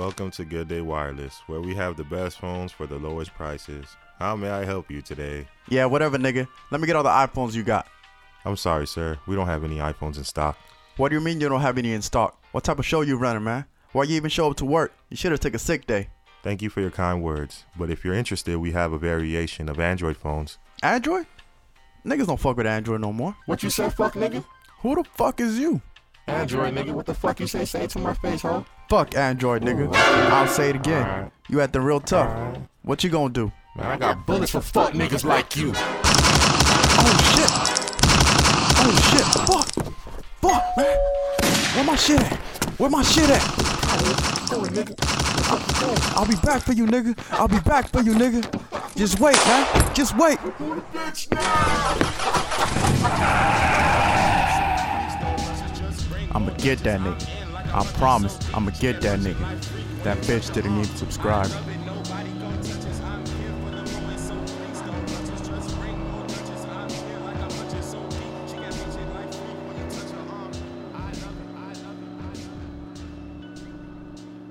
Welcome to Good Day Wireless, where we have the best phones for the lowest prices. How may I help you today? Yeah, whatever, nigga. Let me get all the iPhones you got. I'm sorry, sir. We don't have any iPhones in stock. What do you mean you don't have any in stock? What type of show you running, man? Why you even show up to work? You should have took a sick day. Thank you for your kind words, but if you're interested, we have a variation of Android phones. Android? Niggas don't fuck with Android no more. What you say, fuck nigga? Who the fuck is you? Android nigga, what the fuck you say? Say it to my face, ho. Fuck Android, nigga. I'll say it again. You acting real tough. What you gonna do? Man, I got bullets for fuck niggas like you. Oh shit! Oh shit! Fuck! Fuck, man! Where my shit at? Where my shit at? I'll be back for you, nigga. I'll be back for you, nigga. Just wait, man. Just wait. I'ma get that nigga. I promise. I'ma get that nigga. That bitch didn't even subscribe.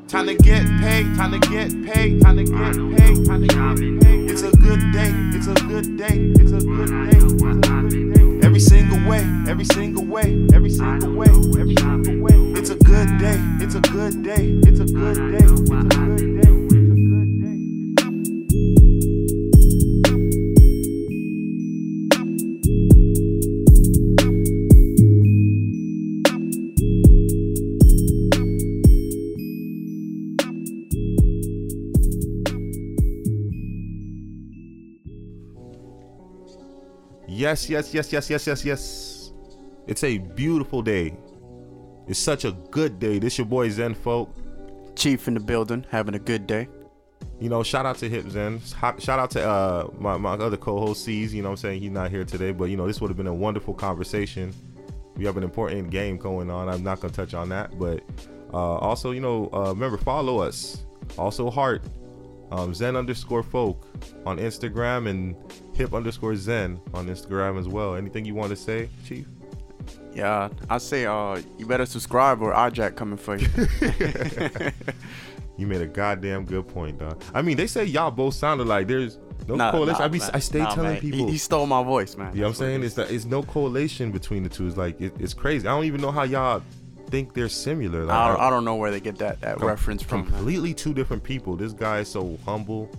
Time to get paid, time to get paid, time to get paid, time to get paid. It's a good day, it's a good day, it's a good day, it's a good day. Every single way, every single way, every single way, every single way. It's a good day, it's a good day, it's a good day, it's a good day, Yes, yes, yes, yes, yes, yes, yes. It's a beautiful day. It's such a good day. This your boy Zen Folk. Chief in the building, having a good day. You know, shout out to Hip Zen. Shout out to uh, my, my other co-host C's. You know what I'm saying? He's not here today, but you know, this would have been a wonderful conversation. We have an important game going on. I'm not gonna touch on that, but uh, also, you know, uh, remember follow us. Also, heart um, Zen underscore folk on Instagram and hip underscore Zen on Instagram as well. Anything you want to say, Chief? Yeah, I say uh you better subscribe or iJack coming for you. You made a goddamn good point, dog. I mean, they say y'all both sounded like there's no Nah, correlation. nah, I be, man. I stay Nah, telling man. People. He, stole my voice, man. You know what I'm saying? it It's that it's no correlation between the two. It's like it, it's crazy. I don't even know how y'all think they're similar. Like, I don't, I don't know where they get that, that com- reference from. Completely two different people. This guy is so humble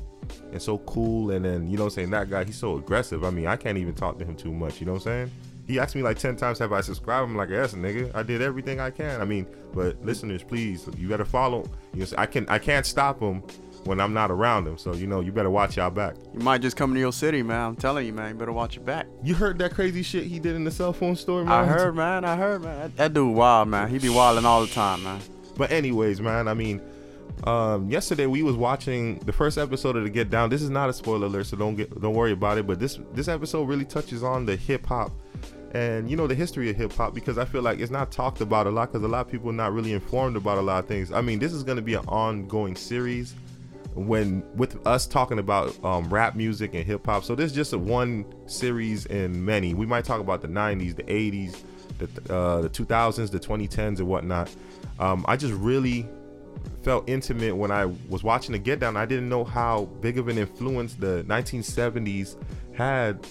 and so cool, and then you know what I'm saying that guy he's so aggressive. I mean, I can't even talk to him too much. You know what I'm saying? He asked me like ten times, "Have I subscribed?" I'm like, "Yes, nigga. I did everything I can." I mean, but listeners, please, you better follow. You know, I can I can't stop him when I'm not around him. So you know, you better watch y'all back. You might just come to your city, man. I'm telling you, man. You better watch your back. You heard that crazy shit he did in the cell phone store, man? I heard, man. I heard, man. That, that dude wild, man. He be wilding all the time, man. But anyways, man, I mean, um, yesterday we was watching the first episode of the Get Down. This is not a spoiler alert, so don't get don't worry about it. But this this episode really touches on the hip hop and you know the history of hip hop because I feel like it's not talked about a lot because a lot of people are not really informed about a lot of things. I mean, this is going to be an ongoing series when with us talking about um, rap music and hip hop. So this is just a one series in many. We might talk about the '90s, the '80s, the uh, the 2000s, the 2010s, and whatnot. Um, I just really felt intimate when I was watching the Get Down. I didn't know how big of an influence the 1970s had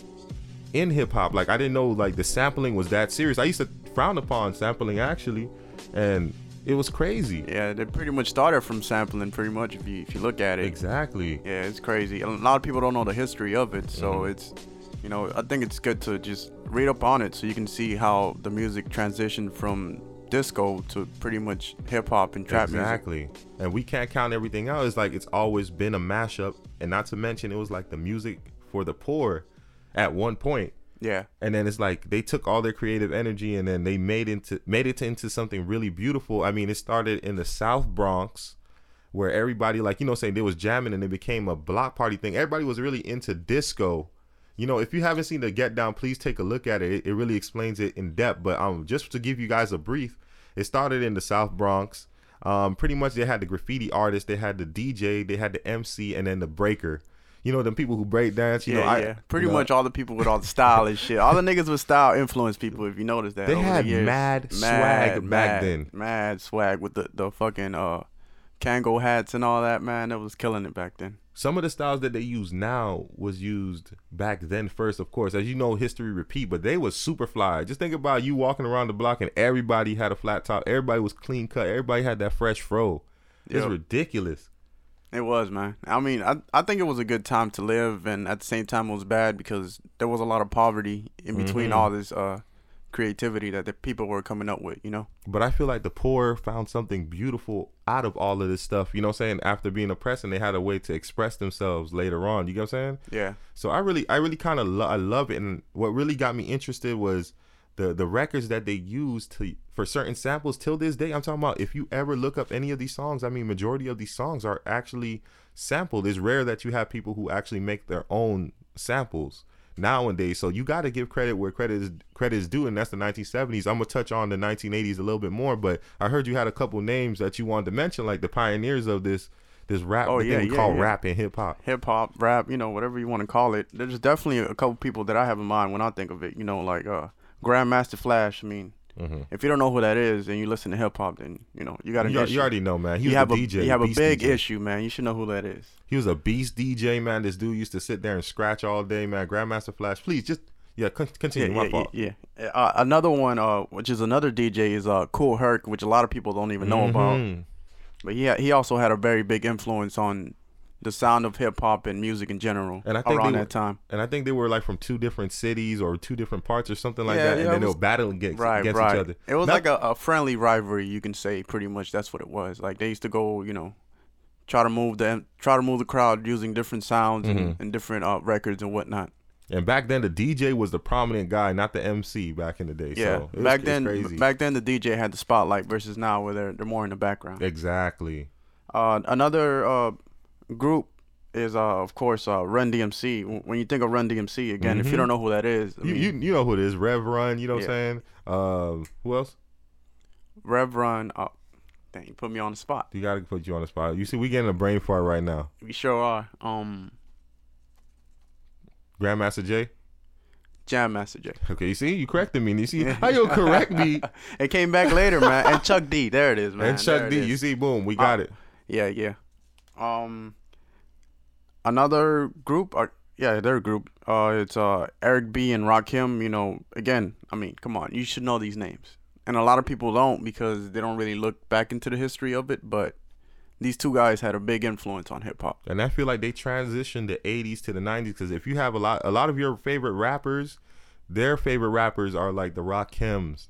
in hip hop. Like I didn't know like the sampling was that serious. I used to frown upon sampling actually, and it was crazy. Yeah, they pretty much started from sampling, pretty much. If you if you look at it, Exactly. yeah, it's crazy. A lot of people don't know the history of it, so Mhm. it's, you know, I think it's good to just read up on it so you can see how the music transitioned from disco to pretty much hip hop and trap music. exactly. And we can't count everything out. It's like it's always been a mashup, and not to mention it was like the music for the poor at one point. Yeah, and then it's like they took all their creative energy and then they made into made it into something really beautiful. I mean, it started in the South Bronx where everybody like you know saying they was jamming and it became a block party thing. Everybody was really into disco. You know, if you haven't seen the Get Down, please take a look at it. It, really explains it in depth. But um, just to give you guys a brief, it started in the South Bronx. Um, pretty much they had the graffiti artist, they had the DJ, they had the MC, and then the breaker. You know, them people who break dance. You yeah, know, I yeah. Pretty you know, much all the people with all the style and shit. All the niggas with style influence people. If you notice that, They the had years. mad swag back mad, then. Mad swag with the the fucking uh Kangol hats and all that, man. That was killing it back then. Some of the styles that they use now was used back then first, of course. As you know, history repeat, but they was super fly. Just think about you walking around the block and everybody had a flat top. Everybody was clean cut. Everybody had that fresh fro. It's Yep. ridiculous. It was, man. I mean, I I think it was a good time to live, and at the same time, it was bad because there was a lot of poverty in between Mhm. all this uh creativity that the people were coming up with. You know. But I feel like the poor found something beautiful out of all of this stuff. You know what I'm saying? After being oppressed and they had a way to express themselves later on. You get what I'm saying? Yeah. So I really, I really kind of, lo- I love it. And what really got me interested was the the records that they use to for certain samples. Till this day, I'm talking about. If you ever look up any of these songs, I mean, majority of these songs are actually sampled. It's rare that you have people who actually make their own samples nowadays. So you got to give credit where credit is credit is due, and that's the 1970s. I'm gonna touch on the 1980s a little bit more, but I heard you had a couple names that you wanted to mention, like the pioneers of this this rap. Oh, yeah, thing we yeah, call yeah. rap and hip hop. Hip hop, rap, you know, whatever you want to call it. There's definitely a couple people that I have in mind when I think of it. You know, like uh Grandmaster Flash. I mean, Mhm. if you don't know who that is and you listen to hip hop, then you know you got an You, you already know, man. He you was have a DJ. you have a big DJ. issue, man. You should know who that is. He was a beast DJ, man. This dude used to sit there and scratch all day, man. Grandmaster Flash, please just yeah, con- continue. My yeah, fault. yeah, yeah. Uh, another one, uh, which is another DJ, is uh, Kool Herc, which a lot of people don't even know about. Mhm. But he he also had a very big influence on the sound of hip hop and music in general And I think around they that were- time. And I think they were like from two different cities or two different parts or something like Yeah, that. yeah, and then they were battling against, Right, against right. each other. It was Not- like a, a friendly rivalry, you can say. Pretty much, that's what it was. Like they used to go, you know, try to move the try to move the crowd using different sounds Mhm. and, and different uh, records and whatnot. And back then, the DJ was the prominent guy, not the MC. Back in the day, Yeah, so it was, back it's then, crazy. back then the DJ had the spotlight versus now where they're they're more in the background. exactly. Uh, another uh, group is uh, of course uh, Run DMC. When you think of Run DMC, again, if Mhm. you don't know who that is, You, mean, you you know who it is, Rev Run. You know what Yeah. I'm saying? Um, who else? Rev Run. Uh, dang, you put me on the spot. You gotta put you on the spot. You see, we getting a brain fart right now. We sure are. Um, Grandmaster J. Jam Master Jay. Okay, you see, you corrected me. You see how you correct me It came back later, man. And Chuck D. There it is, man. and Chuck D. You see, boom, we got Uh, it. Yeah, yeah. Um, another group. Uh, yeah, their group. Uh, it's uh Eric B and Rakim. You know, again, I mean, come on, you should know these names, and a lot of people don't because they don't really look back into the history of it. But these two guys had a big influence on hip hop. And I feel like they transitioned the 80s to the 90s because if you have a lot, a lot of your favorite rappers, their favorite rappers are like the Rakims.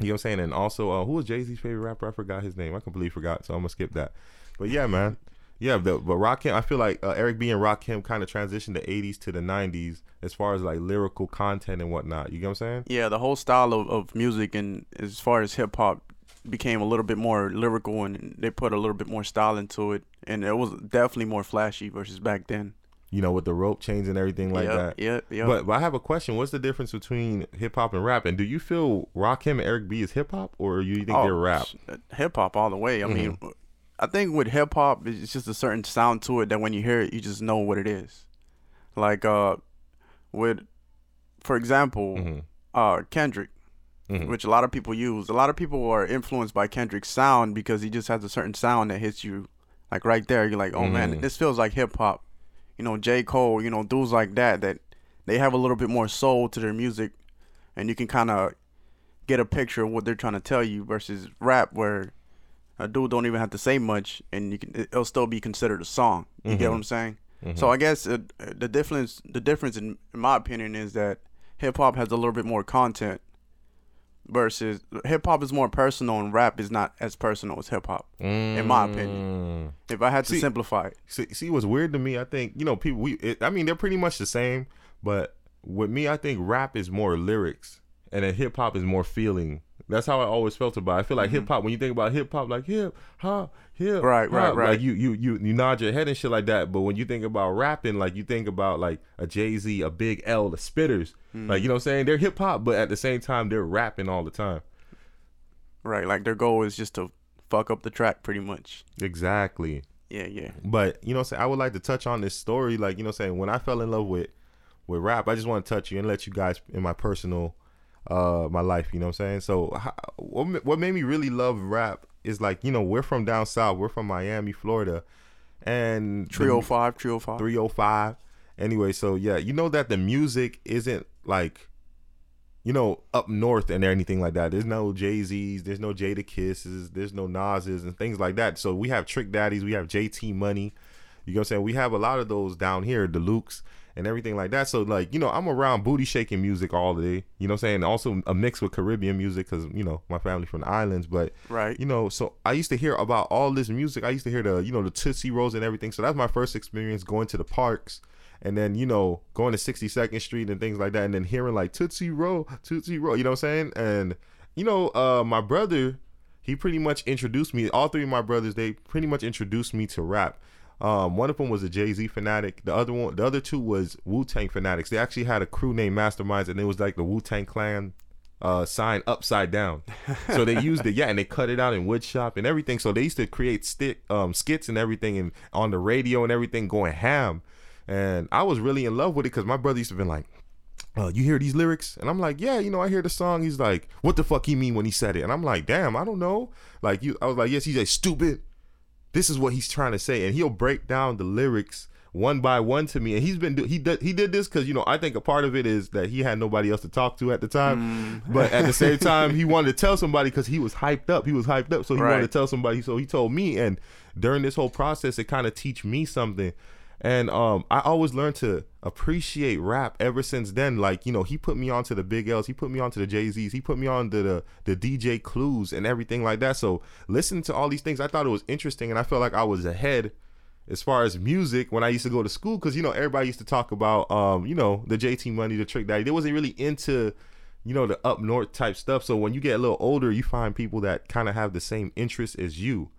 You know what I'm saying? And also, uh, who was Jay Z's favorite rapper? I forgot his name. I completely forgot, so I'm gonna skip that. But yeah, man, yeah. The, but Rakim, I feel like uh, Eric B and Rakim kind of transitioned the 80s to the 90s as far as like lyrical content and whatnot. You know what I'm saying? Yeah, the whole style of, of music and as far as hip hop became a little bit more lyrical and they put a little bit more style into it, and it was definitely more flashy versus back then. You know, with the rope chains and everything like yep, that. Yep, yep. But, but I have a question. What's the difference between hip hop and rap? And do you feel Rakim and Eric B is hip hop, or you think they're rap? Hip hop all the way. I mean, Mm-hmm. I think with hip hop, it's just a certain sound to it that when you hear it, you just know what it is. Like uh, with, for example, Mhm. uh, Kendrick, Mhm. which a lot of people use. A lot of people are influenced by Kendrick's sound because he just has a certain sound that hits you, like right there. You're like, oh man, Mhm. this feels like hip hop. You know, J Cole, you know, dudes like that that they have a little bit more soul to their music, and you can kind of get a picture of what they're trying to tell you versus rap where a dude don't even have to say much and you can it'll still be considered a song. You get Mhm. what I'm saying? So I guess uh, the difference the difference in, in my opinion is that hip hop has a little bit more content versus hip hop is more personal and rap is not as personal as hip hop. In my opinion. Mm. If I had to simplify it. See, see, what's weird to me? I think you know people. We, it, I mean, they're pretty much the same, but with me, I think rap is more lyrics, and then hip hop is more feeling. That's how I always felt about. it. I feel like hip hop. When you think about hip hop, like hip hop, hip, Mm-hmm. Right, right, right. Like you, you, you, you nod your head and shit like that. But when you think about rapping, like you think about like a Jay Z, a Big L, the Spitters. Mm-hmm. Like you know, what I'm saying they're hip hop, but at the same time, they're rapping all the time. Right. Like their goal is just to fuck up the track pretty much. Exactly. Yeah, yeah. But you know, what I'm saying I would like to touch on this story. Like you know, what I'm saying when I fell in love with with rap, I just want to touch you and let you guys in my personal, uh, my life. You know what I'm saying? So how, what what made me really love rap is like, you know, we're from down south. We're from Miami, Florida, and the- 305, 305. 305. Anyway, so yeah, you know that the music isn't like, you know, up north and anything like that. There's no Jay Z's, there's no Jadakisses, there's no Nas's and things like that. So we have Trick Daddies, we have JT Money. You know what I'm saying? We have a lot of those down here, the Lukes and everything like that. So like, you know, I'm around booty shaking music all day. You know what I'm saying? Also a mix with Caribbean music because you know my family from the islands, but Right. you know, so I used to hear about all this music. I used to hear the, you know, the Tootsie Rolls and everything. So that's my first experience going to the parks and then, you know, going to 62nd Street and things like that. And then hearing like Tootsie Roll, Tootsie Roll, you know what I'm saying? And, you know, uh, my brother, he pretty much introduced me, all three of my brothers, they pretty much introduced me to rap. Um, one of them was a Jay Z fanatic. The other one, the other two was Wu Tang fanatics. They actually had a crew named Masterminds, and it was like the Wu Tang Clan uh, sign upside down. so they used it, yeah, and they cut it out in wood shop and everything. So they used to create stick um, skits and everything, and on the radio and everything, going ham. And I was really in love with it because my brother used to be like, uh, you hear these lyrics? And I'm like, yeah, you know, I hear the song. He's like, what the fuck he mean when he said it? And I'm like, damn, I don't know. Like you, I was like, yes, he's like stupid. This is what he's trying to say, and he'll break down the lyrics one by one to me. And he's been do- he did he did this because you know I think a part of it is that he had nobody else to talk to at the time, mm. but at the same time he wanted to tell somebody because he was hyped up. He was hyped up, so he wanted to tell somebody. So he told me, and during this whole process, it kind of teach me something. And um, I always learned to appreciate rap ever since then. Like, you know, he put me onto the big L's, he put me onto the Jay Z's, he put me on to the the DJ Clues and everything like that. So listening to all these things, I thought it was interesting, and I felt like I was ahead as far as music when I used to go to school. Because you know, everybody used to talk about, um, you know, the JT Money, the Trick Daddy. They wasn't really into you know the up north type stuff so when you get a little older you find people that kind of have the same interests as you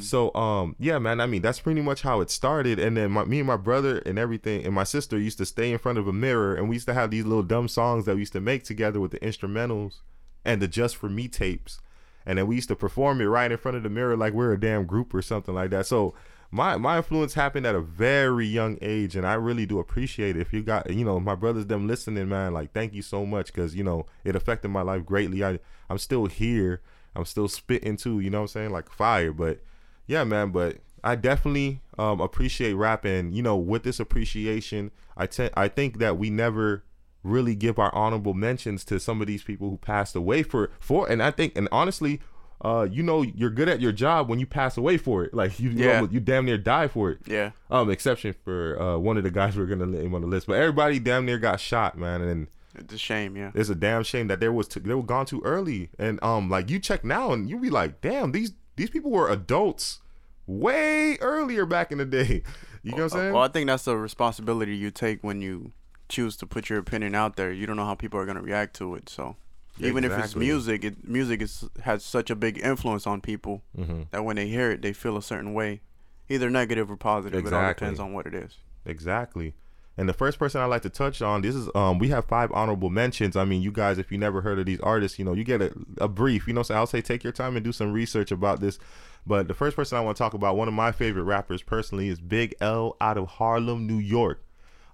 so um yeah man i mean that's pretty much how it started. And then my, me and my brother and everything and my sister used to stay in front of a mirror and we used to have these little dumb songs that we used to make together with the instrumentals and the just for me tapes. And then we used to perform it right in front of the mirror like we're a damn group or something like that. So my my influence happened at a very young age and i really do appreciate it. If you got you know my brothers them listening man like thank you so much because you know it affected my life greatly. I i'm still here i'm still spitting too you know what i'm saying like fire but yeah man but i definitely um appreciate rap and you know with this appreciation i te- i think that we never really give our honorable mentions to some of these people who passed away for for and I think and honestly uh you know you're good at your job when you pass away for it like you Yeah. you, you damn near die for it Yeah. um exception for uh one of the guys we're gonna name on the list but everybody damn near got shot man and It's a shame, yeah. it's a damn shame that there was t- they were gone too early and um like you check now and you be like damn these these people were adults way earlier back in the day you know what I'm saying Well, I think that's the responsibility you take when you choose to put your opinion out there. You don't know how people are gonna react to it, so even if it's music, it music is has such a big influence on people mm-hmm. that when they hear it, they feel a certain way, either negative or positive. It all depends on what it is. Exactly. And the first person I'd like to touch on, this is um we have five honorable mentions. I mean, you guys, if you never heard of these artists, you know, you get a, a brief, you know, so I'll say take your time and do some research about this. But the first person I want to talk about, one of my favorite rappers personally, is Big L out of Harlem, New York.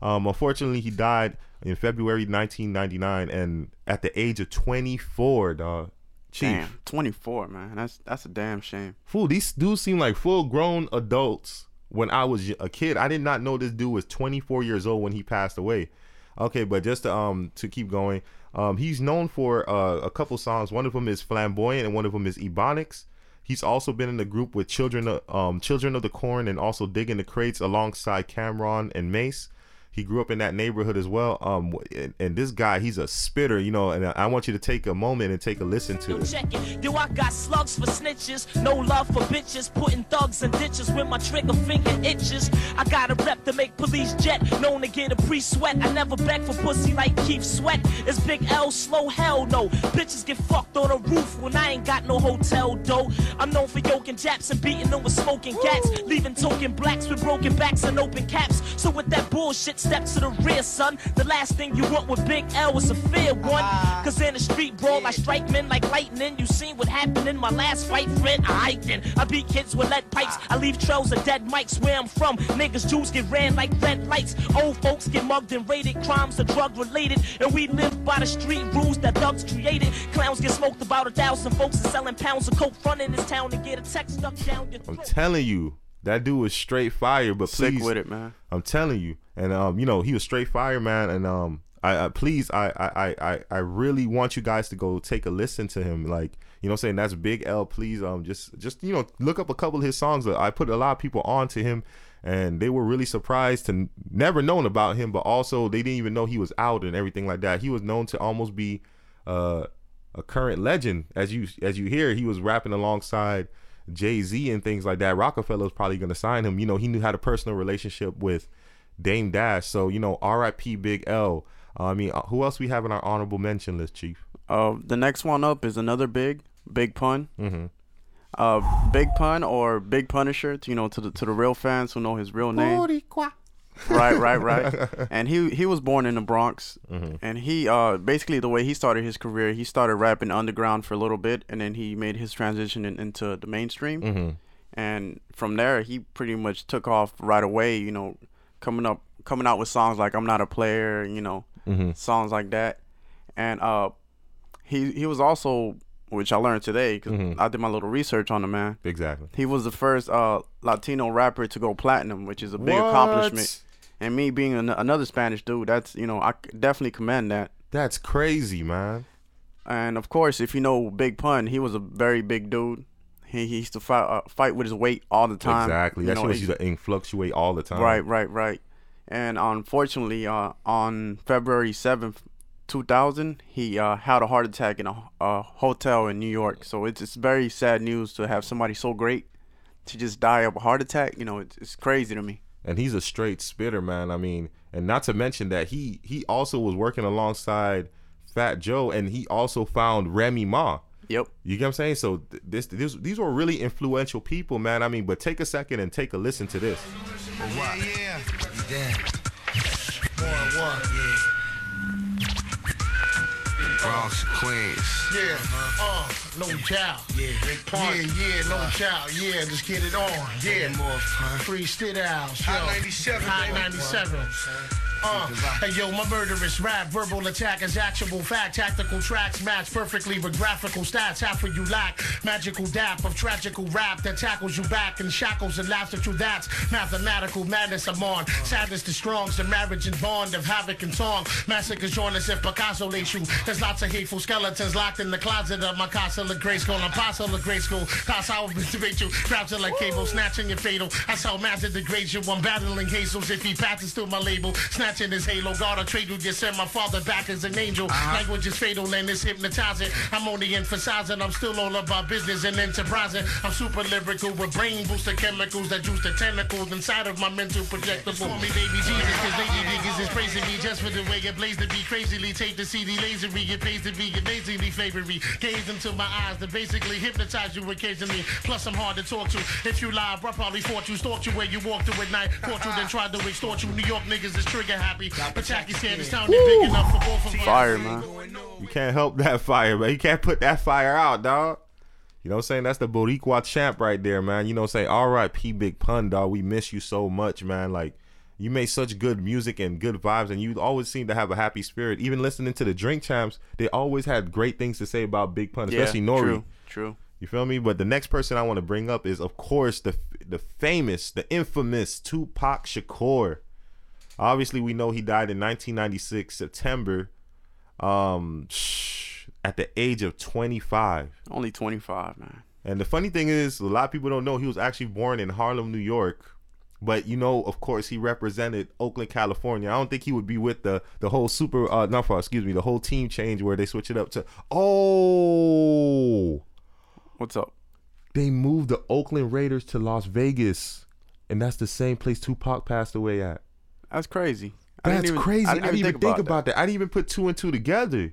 Um, unfortunately, he died in February 1999, and at the age of 24, dog. Chief, Damn, 24, man. That's that's a damn shame. fool, these dudes seem like full grown adults when I was a kid. I did not know this dude was 24 years old when he passed away. Okay, but just to, um to keep going, um he's known for uh, a couple songs. One of them is Flamboyant and one of them is Ebonics. He's also been in the group with Children of, um Children of the Corn and also Digging the Crates alongside Cam'ron and Mase. He grew up in that neighborhood as well. Um, and, and this guy, he's a spitter, you know. And I want you to take a moment and take a listen to it. Check it. Yo, I got slugs for snitches. No love for bitches. Putting thugs in ditches my trigger finger itches. I got a rep to make police jet. Known to get a pre sweat. I never beg for pussy like Keith Sweat. It's Big L, slow hell no. Bitches get fucked on a roof when I ain't got no hotel dough. I'm known for yoking japs and beating them with smoking gats. Leaving token blacks with broken backs and open caps. So with that bullshit, step to the rear, son. The last thing you want with Big L is a fair one. Uh-huh. Cause in the street brawl, I strike men like lightning. You seen what happened in my last fight, friend? I hiked in. I beat kids with lead pipes. Uh-huh. I leave trails of dead mics where I'm from. Niggas, Jews get ran like red lights. Old folks get mugged and raided. Crimes are drug related. And we live by the street rules that thugs created. Clowns get smoked about a thousand folks and selling pounds of coke front in this town to get a text stuck down your I'm telling you, that dude was straight fire. But Sick please, with it, man. I'm telling you, and um, you know, he was straight fire, man. And um, I, I please, I, I, I, I- really want you guys to go take a listen to him. Like, you know, what I'm saying that's Big L. Please, um, just, just you know, look up a couple of his songs. I put a lot of people on to him, and they were really surprised to n- never known about him, but also they didn't even know he was out and everything like that. He was known to almost be, uh, a current legend. As you, as you hear, he was rapping alongside. Jay Z and things like that. Roc-A-Fella's probably going to sign him. You know, he knew had a personal relationship with Dame Dash. So you know, R.I.P. Big L. Uh, I mean, uh, who else we have in our honorable mention list, Chief? Uh, the next one up is another big, Big Pun. Mm-hmm. Uh, Big Pun or Big Punisher, to, you know, to the to the real fans who know his real name. Right, right, right. And he he was born in the Bronx, Mm-hmm. and he uh basically the way he started his career, he started rapping underground for a little bit, and then he made his transition in, into the mainstream. Mm-hmm. And from there, he pretty much took off right away. You know, coming up, coming out with songs like "I'm Not a Player," you know, Mm-hmm. songs like that. And uh, he he was also, which I learned today because Mhm. I did my little research on the man. Exactly. He was the first uh Latino rapper to go platinum, which is a big accomplishment. And me being an- another Spanish dude, that's you know I definitely commend that. That's crazy, man. And of course, if you know Big Pun, he was a very big dude. He, he used to fight uh, fight with his weight all the time. exactly. You That know, shit he- used to fluctuate all the time. Right, right, right. And unfortunately, uh, on February seventh, two thousand, he uh, had a heart attack in a, a hotel in New York. So it's it's very sad news to have somebody so great to just die of a heart attack. You know, it's, it's crazy to me. and he's a straight spitter, man. I mean, and not to mention that he he also was working alongside Fat Joe, and he also found Remy Ma. Yep. You get what I'm saying? So th- this, this these were really influential people, man. I mean, but take a second and take a listen to this. Yeah, yeah. Yeah. One, one. Bronx, Queens. Yeah, uh, no child. Yeah, yeah, yeah, no child. Yeah, just get it on. Yeah, More fun. free stit out. Hot 97, Hot baby. 97. Uh, hey yo, my murderous rap, verbal attack is actual fact. Tactical tracks match perfectly with graphical stats. Half what you lack, magical dap of tragical rap that tackles you back in shackles and laughs at you. That's mathematical madness I'm on. Sadness the strongs, the marriage and bond of havoc and song. Massacres join us if Picasso lays you. There's lots of hateful skeletons locked in the closet of my castle of grade school. I'm of grade school. That's how I debate you. Crouching like cable, snatching your fatal. That's how master degrades you. I'm battling Jesus if he passes through my label. Snatching his halo. God, I trade you. Just send my father back as an angel. Uh-huh. Language is fatal and it's hypnotizing. I'm only emphasizing. I'm still all about business and enterprising. I'm super lyrical with brain booster chemicals that juice the tentacles inside of my mental projectable. Call me baby Jesus, cause lady niggas is praising me just for the way it blaze to be crazily. Take the CD lasery, it pays to be amazingly flavory. Gaze into my eyes to basically hypnotize you occasionally. Plus, I'm hard to talk to. If you lie, I probably fought you, stalked you where you walked through at night. Caught you, then tried to extort you. New York niggas is trigger happy. But Tacky said this town ain't big enough for both of us. Fire, man. You can't help that fire, man. You can't put that fire out, dog. You know what I'm saying? That's the Boricua champ right there, man. You know what I'm saying? R.I.P. Big Pun, dog. We miss you so much, man. Like, you made such good music and good vibes, and you always seem to have a happy spirit. Even listening to the Drink Champs, they always had great things to say about Big Pun, especially yeah, Nori. True, true. You feel me? But the next person I want to bring up is, of course, the the famous, the infamous Tupac Shakur. Obviously, we know he died in 1996 September, um, at the age of 25. Only 25, man. And the funny thing is, a lot of people don't know he was actually born in Harlem, New York. But you know, of course, he represented Oakland, California. I don't think he would be with the the whole super, uh, not for excuse me, the whole team change where they switch it up to. Oh, What's up? they moved the Oakland Raiders to Las Vegas, and that's the same place Tupac passed away at. That's crazy. I That's didn't even, crazy. I didn't even think, about, that. I didn't even put two and two together.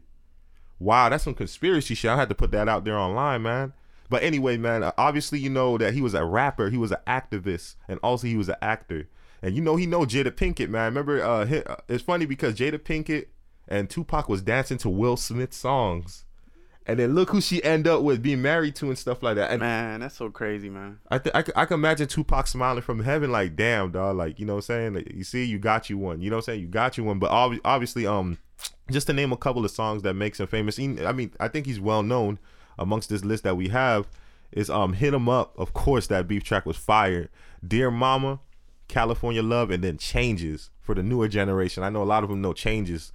Wow, that's some conspiracy shit. I had to put that out there online, man. But anyway, man, uh, obviously you know that he was a rapper, he was an activist, and also he was an actor. And you know he know Jada Pinkett, man. Remember, uh, uh, it's funny because Jada Pinkett and Tupac was dancing to Will Smith songs, and then look who she end up with being married to and stuff like that. And Man, that's so crazy, man. I th- I, c- I can imagine Tupac smiling from heaven, like, damn, dog, like, you know what I'm saying? Like, you see, you got you one. You know what I'm saying? You got you one. But ob- obviously, um, just to name a couple of songs that makes him famous. He, I mean, I think he's well known amongst this list that we have. Is um, hit him up. Of course, that beef track was fired. Dear Mama, California Love, and then Changes for the newer generation. I know a lot of them know Changes.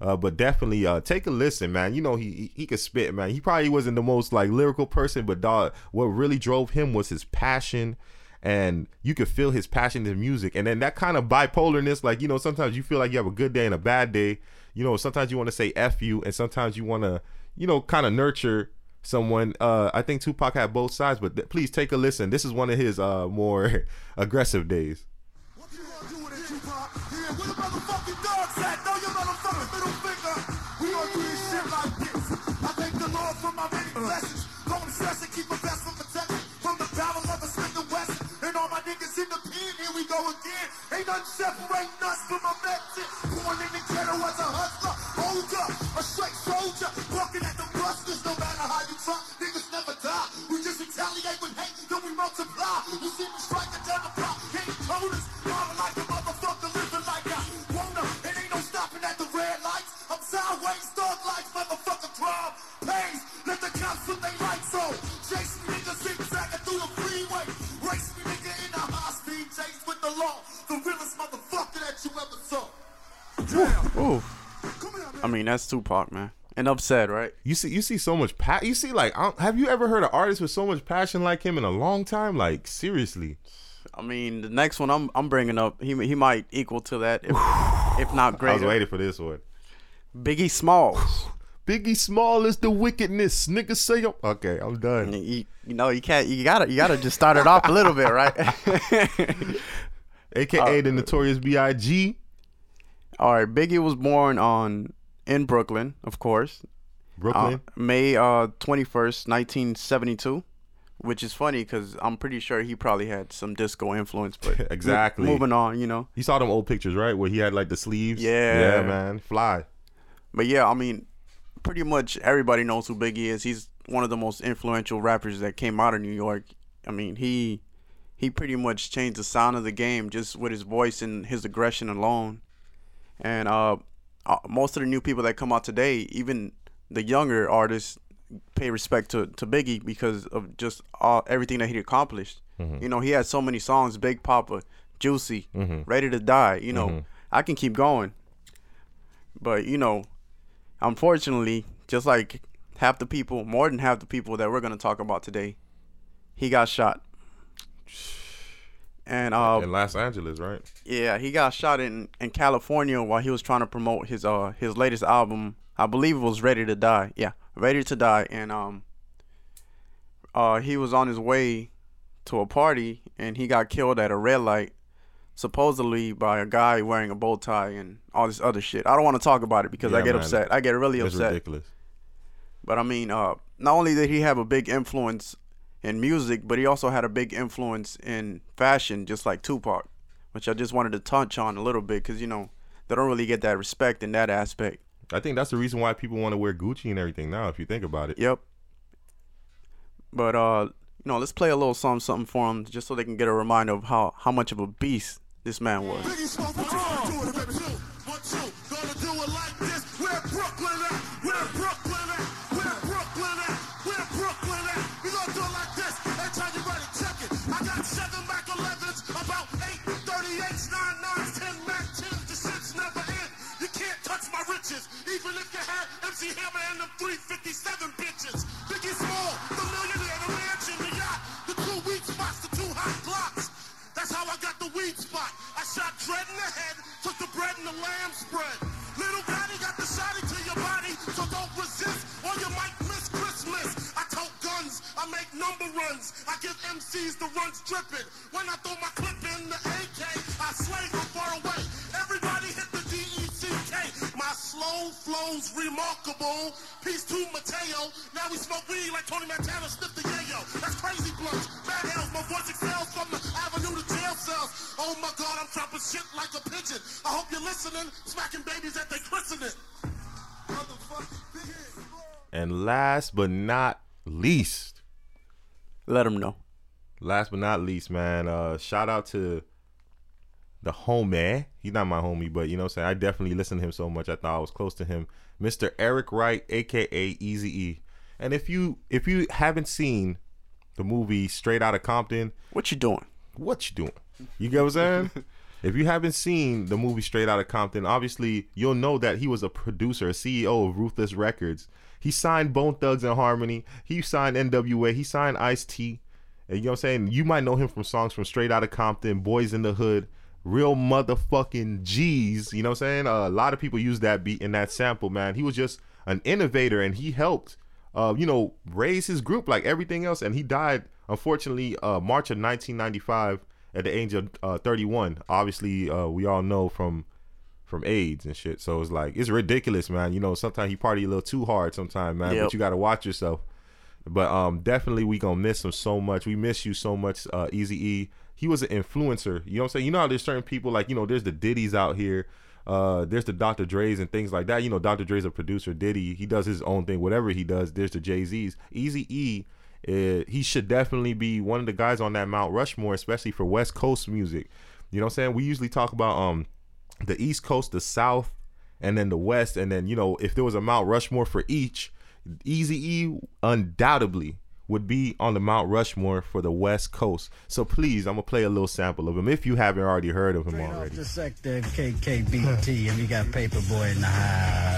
Uh, but definitely uh, take a listen, man. You know he, he he could spit, man. He probably wasn't the most like lyrical person, but dog, what really drove him was his passion, and you could feel his passion in music. And then that kind of bipolarness, like you know, sometimes you feel like you have a good day and a bad day. You know, sometimes you want to say f you, and sometimes you want to, you know, kind of nurture someone. Uh, I think Tupac had both sides, but th- please take a listen. This is one of his uh more aggressive days. Blessings. Don't stress and keep a vest for protection from the barrel of a Smith and Wesson. And all my niggas in the pen, here we go again. Ain't nothing separating us from a Mexican. Born in the ghetto as a hustler, older, a straight soldier, walking at the busters. No matter how you try, niggas never die. We just retaliate with hate, then we multiply. You see me striking down the block, ain't coders, mobbing like a motherfucker, living like I wanna. It ain't no stopping at the red lights. I'm sideways, thug lights, motherfucker, drive pays. Let the cops put their lights on. Chase me, nigga, zigzagging through the freeway. Race me, nigga, in a high speed chase with the law. The realest motherfucker that you ever saw. Damn. Ooh, here. I mean that's Tupac, man. And upset, right? You see, you see so much pa- You see, like, I don't- have you ever heard an artist with so much passion like him in a long time? Like, seriously. I mean, the next one I'm I'm bringing up, he he might equal to that, if, if not greater. I was waiting for this one. Biggie Smalls. Biggie Small is the wickedness. Niggas say, I'm- okay, I'm done. you, you know, you can't. You gotta. You gotta just start it off a little bit, right? AKA the Notorious B.I.G. All right. Biggie was born on in Brooklyn, of course, uh, Brooklyn. May uh twenty first, nineteen seventy two. Which is funny because I'm pretty sure he probably had some disco influence, but Exactly. Moving on, you know. you saw them old pictures, right? Where he had like the sleeves. Yeah. Yeah, man. Fly. But yeah, I mean, pretty much everybody knows who Biggie is. He's one of the most influential rappers that came out of New York. I mean, he he pretty much changed the sound of the game just with his voice and his aggression alone. And uh, uh, most of the new people that come out today, even the younger artists, pay respect to, to Biggie because of just all, everything that he accomplished. You know, he had so many songs: Big Poppa, Juicy, Ready to Die. You know, I can keep going. But you know, unfortunately, just like half the people, more than half the people that we're gonna talk about today, he got shot. And uh, In Los Angeles, right? yeah, he got shot in, in California while he was trying to promote his uh his latest album. I believe it was Ready to Die. Yeah, Ready to Die. And um, uh, he was on his way to a party and he got killed at a red light, supposedly by a guy wearing a bow tie and all this other shit. I don't want to talk about it because I get man. upset. I get really It's upset. ridiculous. But I mean, uh, not only did he have a big influence in music, but he also had a big influence in fashion, just like Tupac, which I just wanted to touch on a little bit because you know they don't really get that respect in that aspect. I think that's the reason why people want to wear Gucci and everything now. If you think about it. Yep. But uh, you know, let's play a little something, something for them, just so they can get a reminder of how how much of a beast this man was. Biggie Smoke, what you gonna do with it, baby? Two, one, two. Gonna do it like this. Where Brooklyn at? Where Brooklyn at? Where Brooklyn at? Where Brooklyn at? We gonna do it like this. Every time you ready, check it. I got seven Mac 11s, about eight 38s, nine nines, ten Mac 10s. The shit's never end. You can't touch my riches, even if you had MC Hammer and them 357 bitches. Biggie Small, I got the weed spot. I shot Dread in the head, took the bread and the lamb spread. Little daddy got the shotty to your body, so don't resist or you might miss Christmas. I tote guns, I make number runs. I give MCs the runs dripping. When I throw my clip in the AK, I slay from far away. Everybody hit the slow flow's remarkable. Peace to Mateo. Now we smoke weed like Tony Montana sniff the yayo. That's crazy blunts. Bad hells, my voice excels from the avenue to jail cells. Oh my God, I'm dropping shit like a pigeon. I hope you're listening, smacking babies at their christening. Motherfucking. And last but not least, Let them know. last but not least, man, uh, shout out to the homie. He's not my homie, but you know what I'm saying? I definitely listened to him so much. I thought I was close to him. Mr. Eric Wright, aka Easy E. And if you if you haven't seen the movie Straight Outta Compton, What you doing? what you doing? You get what I'm saying? if you haven't seen the movie Straight Outta Compton, obviously you'll know that he was a producer, a CEO of Ruthless Records. He signed Bone Thugs-n-Harmony. He signed NWA. He signed Ice T. And you know what I'm saying? You might know him from songs from Straight Outta Compton, Boys in the Hood, Real Motherfucking G's. You know what I'm saying? Uh, a lot of people use that beat in that sample, man. He was just an innovator and he helped, uh, you know, raise his group like everything else. And he died, unfortunately, uh, March of 1995 at the age of uh, 31. Obviously, uh, we all know from from AIDS and shit. So it's like it's ridiculous, man. You know, sometimes he party a little too hard sometimes, man. Yep. But you got to watch yourself. But um, definitely we gonna miss him so much. We miss you so much, uh, Easy E. He was an influencer. You know what I'm saying? You know how there's certain people like you know there's the Diddy's out here. Uh, there's the Dr. Dre's and things like that. You know, Dr. Dre's a producer. Diddy, he does his own thing. Whatever he does, there's the Jay Z's. Easy E, uh, he should definitely be one of the guys on that Mount Rushmore, especially for West Coast music. You know what I'm saying? We usually talk about um the East Coast, the South, and then the West, and then you know if there was a Mount Rushmore for each, Easy E undoubtedly would be on the Mount Rushmore for the West Coast. So please, I'm gonna play a little sample of him if you haven't already heard of him Straight off already. the sector KKBT, and we got Paperboy in the house.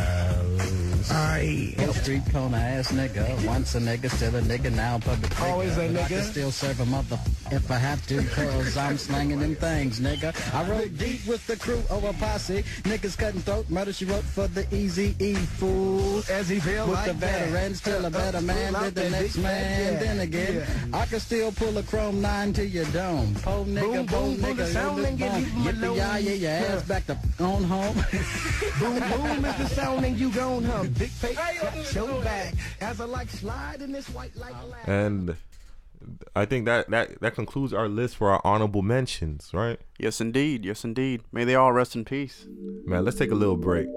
Hill Street corner ass nigga. Once a nigga, still a nigga, now public figure. Always a But I can nigga. still serve a mother if I have to, cause I'm slanging them things, nigga. I rode deep with the crew of a posse. Niggas cutting throat, murder she wrote for the easy E fool. As he feel With like the veterans, still a uh, better uh, man than the next man. Then again, I can still pull a chrome nine to your dome. Po nigga, Boom, boom, boom, nigga, sound and this you bone. Yeah, your ass back to on home. Boom, boom is the sound and you gon' hum. Big fake, flat your back. As I like slide in this white like a lag. And I think that that that concludes our list for our honorable mentions, right? Yes, indeed. Yes, indeed. May they all rest in peace. Man, let's take a little break.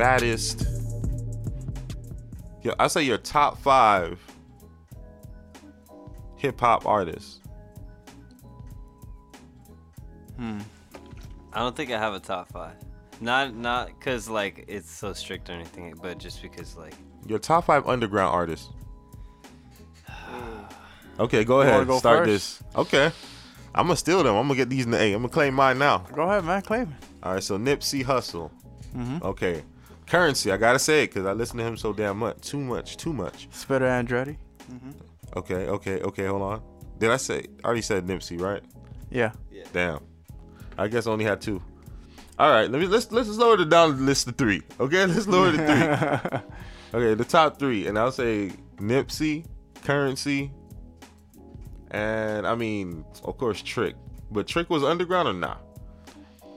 Baddest? Yeah, I say your top five hip hop artists. Hmm. I don't think I have a top five. Not not because like it's so strict or anything, but just because like Your top five underground artists. Okay, go You ahead. go Start first? this. Okay. I'm gonna steal them. I'm gonna get these in the A. I'm gonna claim mine now. Go ahead, man. Claim it. All right, so Nipsey Hussle. Mhm. Okay. Currency, I gotta say it because I listen to him so damn much. Too much, too much. Spitta Andretti. Mm-hmm. Okay, okay, okay, hold on. Did I say I already said Nipsey, right? Yeah. yeah. Damn. I guess I only had two. All right, let me let's let's lower it down to the list of three. Okay, let's lower it to three. okay, the top three, and I'll say Nipsey, Currency, and I mean, of course, Trick. But Trick was underground or not?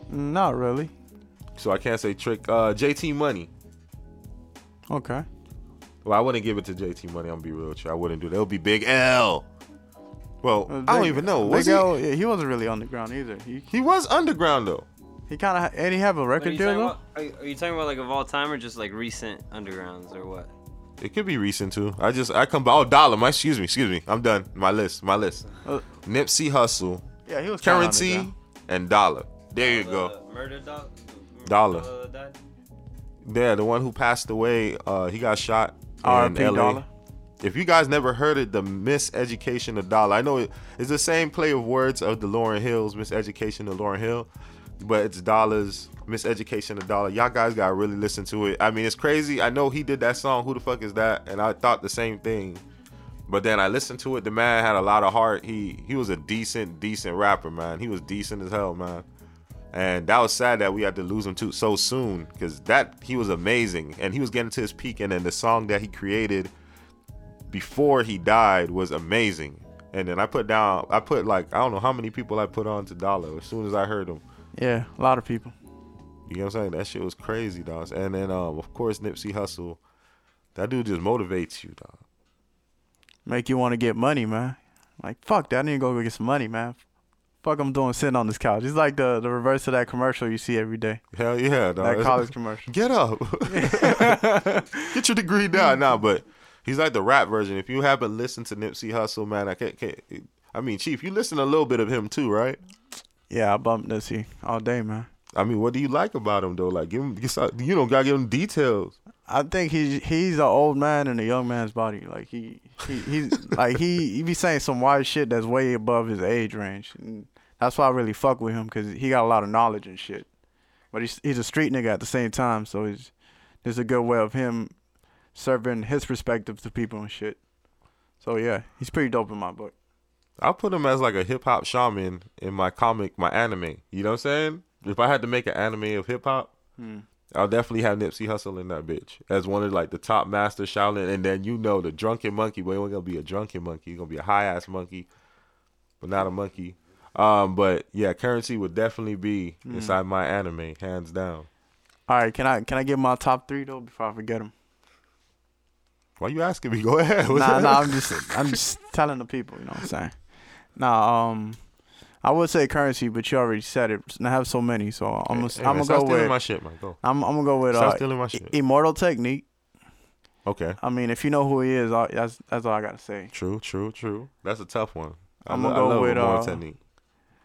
Not really. So I can't say Trick. Uh, JT Money. Okay. Well, I wouldn't give it to JT Money. I'm gonna be real with you. I wouldn't do that. It would be Big L. Well, Uh, I don't even know. Big he? L, yeah, he wasn't really underground either. He He was underground though. he kind of and he have a record deal though. about? Are, you- are you talking about like of all time or just like recent undergrounds or what? It could be recent too. I just I come by. Oh, dollar. My excuse me, excuse me. I'm done. My list. My list. Uh, Nipsey Hussle, yeah, he was Currency, and Dolla. There you go. Murder dog. Dolla. Dolla died? Yeah, the one who passed away. Uh, he got shot in. L.A. Dolla. If you guys never heard it, the miseducation of Dolla. I know it- it's the same play of words of the Lauryn Hills miseducation of Lauryn Hill, but it's Dolla's miseducation of Dolla. Y'all guys gotta really listen to it. I mean, it's crazy. I know he did that song. Who the fuck is that? And I thought the same thing. But then I listened to it. The man had a lot of heart. He he was a decent, decent rapper, man. He was decent as hell, man. And that was sad that we had to lose him too so soon because that he was amazing and he was getting to his peak. And then the song that he created before he died was amazing. And then I put down, I put like I don't know how many people I put on to Dolla as soon as I heard him. Yeah, a lot of people. You know what I'm saying? That shit was crazy, dog. And then um, of course Nipsey Hussle, that dude just motivates you, dog. Make you want to get money, man. Like fuck that, I need to go get some money, man. Fuck, I'm doing sitting on this couch. It's like the the reverse of that commercial you see every day. Hell yeah, dog. That college commercial. Get up. Get your degree down. Nah, but he's like the rap version. If you haven't listened to Nipsey Hussle, man, I can't, can't I mean, Chief, you listen a little bit of him too, right? Yeah, I bumped Nipsey all day, man. I mean, what do you like about him though? Like, give him, you know, gotta give him details. I think he's he's an old man in a young man's body. Like he, he he's like he he be saying some wise shit that's way above his age range. And that's why I really fuck with him because he got a lot of knowledge and shit. But he's he's a street nigga at the same time, so he's there's a good way of him serving his perspective to people and shit. So yeah, he's pretty dope in my book. I'll put him as like a hip hop shaman in my comic, my anime. You know what I'm saying? If I had to make an anime of hip hop, Hmm. I'll definitely have Nipsey Hussle in that bitch as one of like the top master Shaolin. And then you know the drunken monkey, but he ain't gonna be a drunken monkey. He's gonna be a high ass monkey, but not a monkey. Um, but yeah, Curren$y would definitely be Hmm. inside my anime, hands down. All right, can I can I give my top three though before I forget them? Why you asking me? Go ahead. What's nah, that? nah, I'm just I'm just telling the people, you know what I'm saying. Nah, um, I would say Curren$y, but you already said it. And I have so many, so I'm gonna Hey, I'm gonna go with my shit, man. Go. I'm I'm gonna go with Stop uh, stealing my shit. Immortal Technique. Okay. I mean, if you know who he is, I, that's that's all I gotta say. True, true, true. That's a tough one. I I'm gonna go with Immortal uh, technique.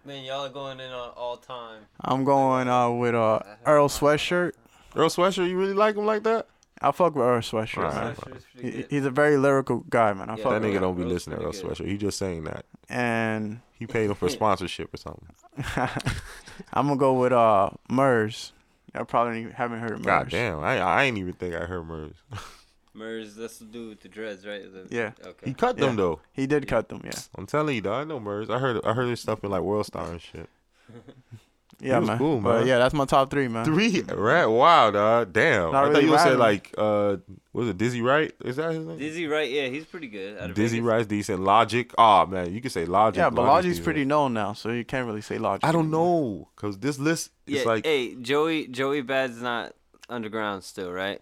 Man, y'all are going in on all time. I'm going uh with uh Earl Sweatshirt. Earl Sweatshirt, you really like him like that? I fuck with Earl Sweatshirt. Alright, man. bro. He, he's a very lyrical guy, man. I Yeah, fuck That with nigga him. don't be Earl's listening to Earl pretty good. Sweatshirt. He just saying that. And He paid him for sponsorship or something. I'm gonna go with uh Murs. I probably haven't heard of Murs. God damn, I I ain't even think I heard Murs. Murs, that's the dude with the dreads, right? The- Yeah. Okay. He cut them Yeah. though. He did cut them, yeah. I'm telling you, though, I know Murs. I heard I heard his stuff in like World Star and shit. Yeah, man. cool, But yeah, that's my top three, man. Three, right? Wow, dog. Damn. Not I thought really you would say like uh, was it Dizzy Wright? Is that his name? Dizzy Wright, yeah, he's pretty good. out of Dizzy Vegas. Wright's decent. Logic. Oh man, you can say Logic. Yeah, but Logic's Logic's pretty known now, so you can't really say Logic. I don't know, cause this list is Yeah, like hey, Joey, Joey Bad's not underground still, right?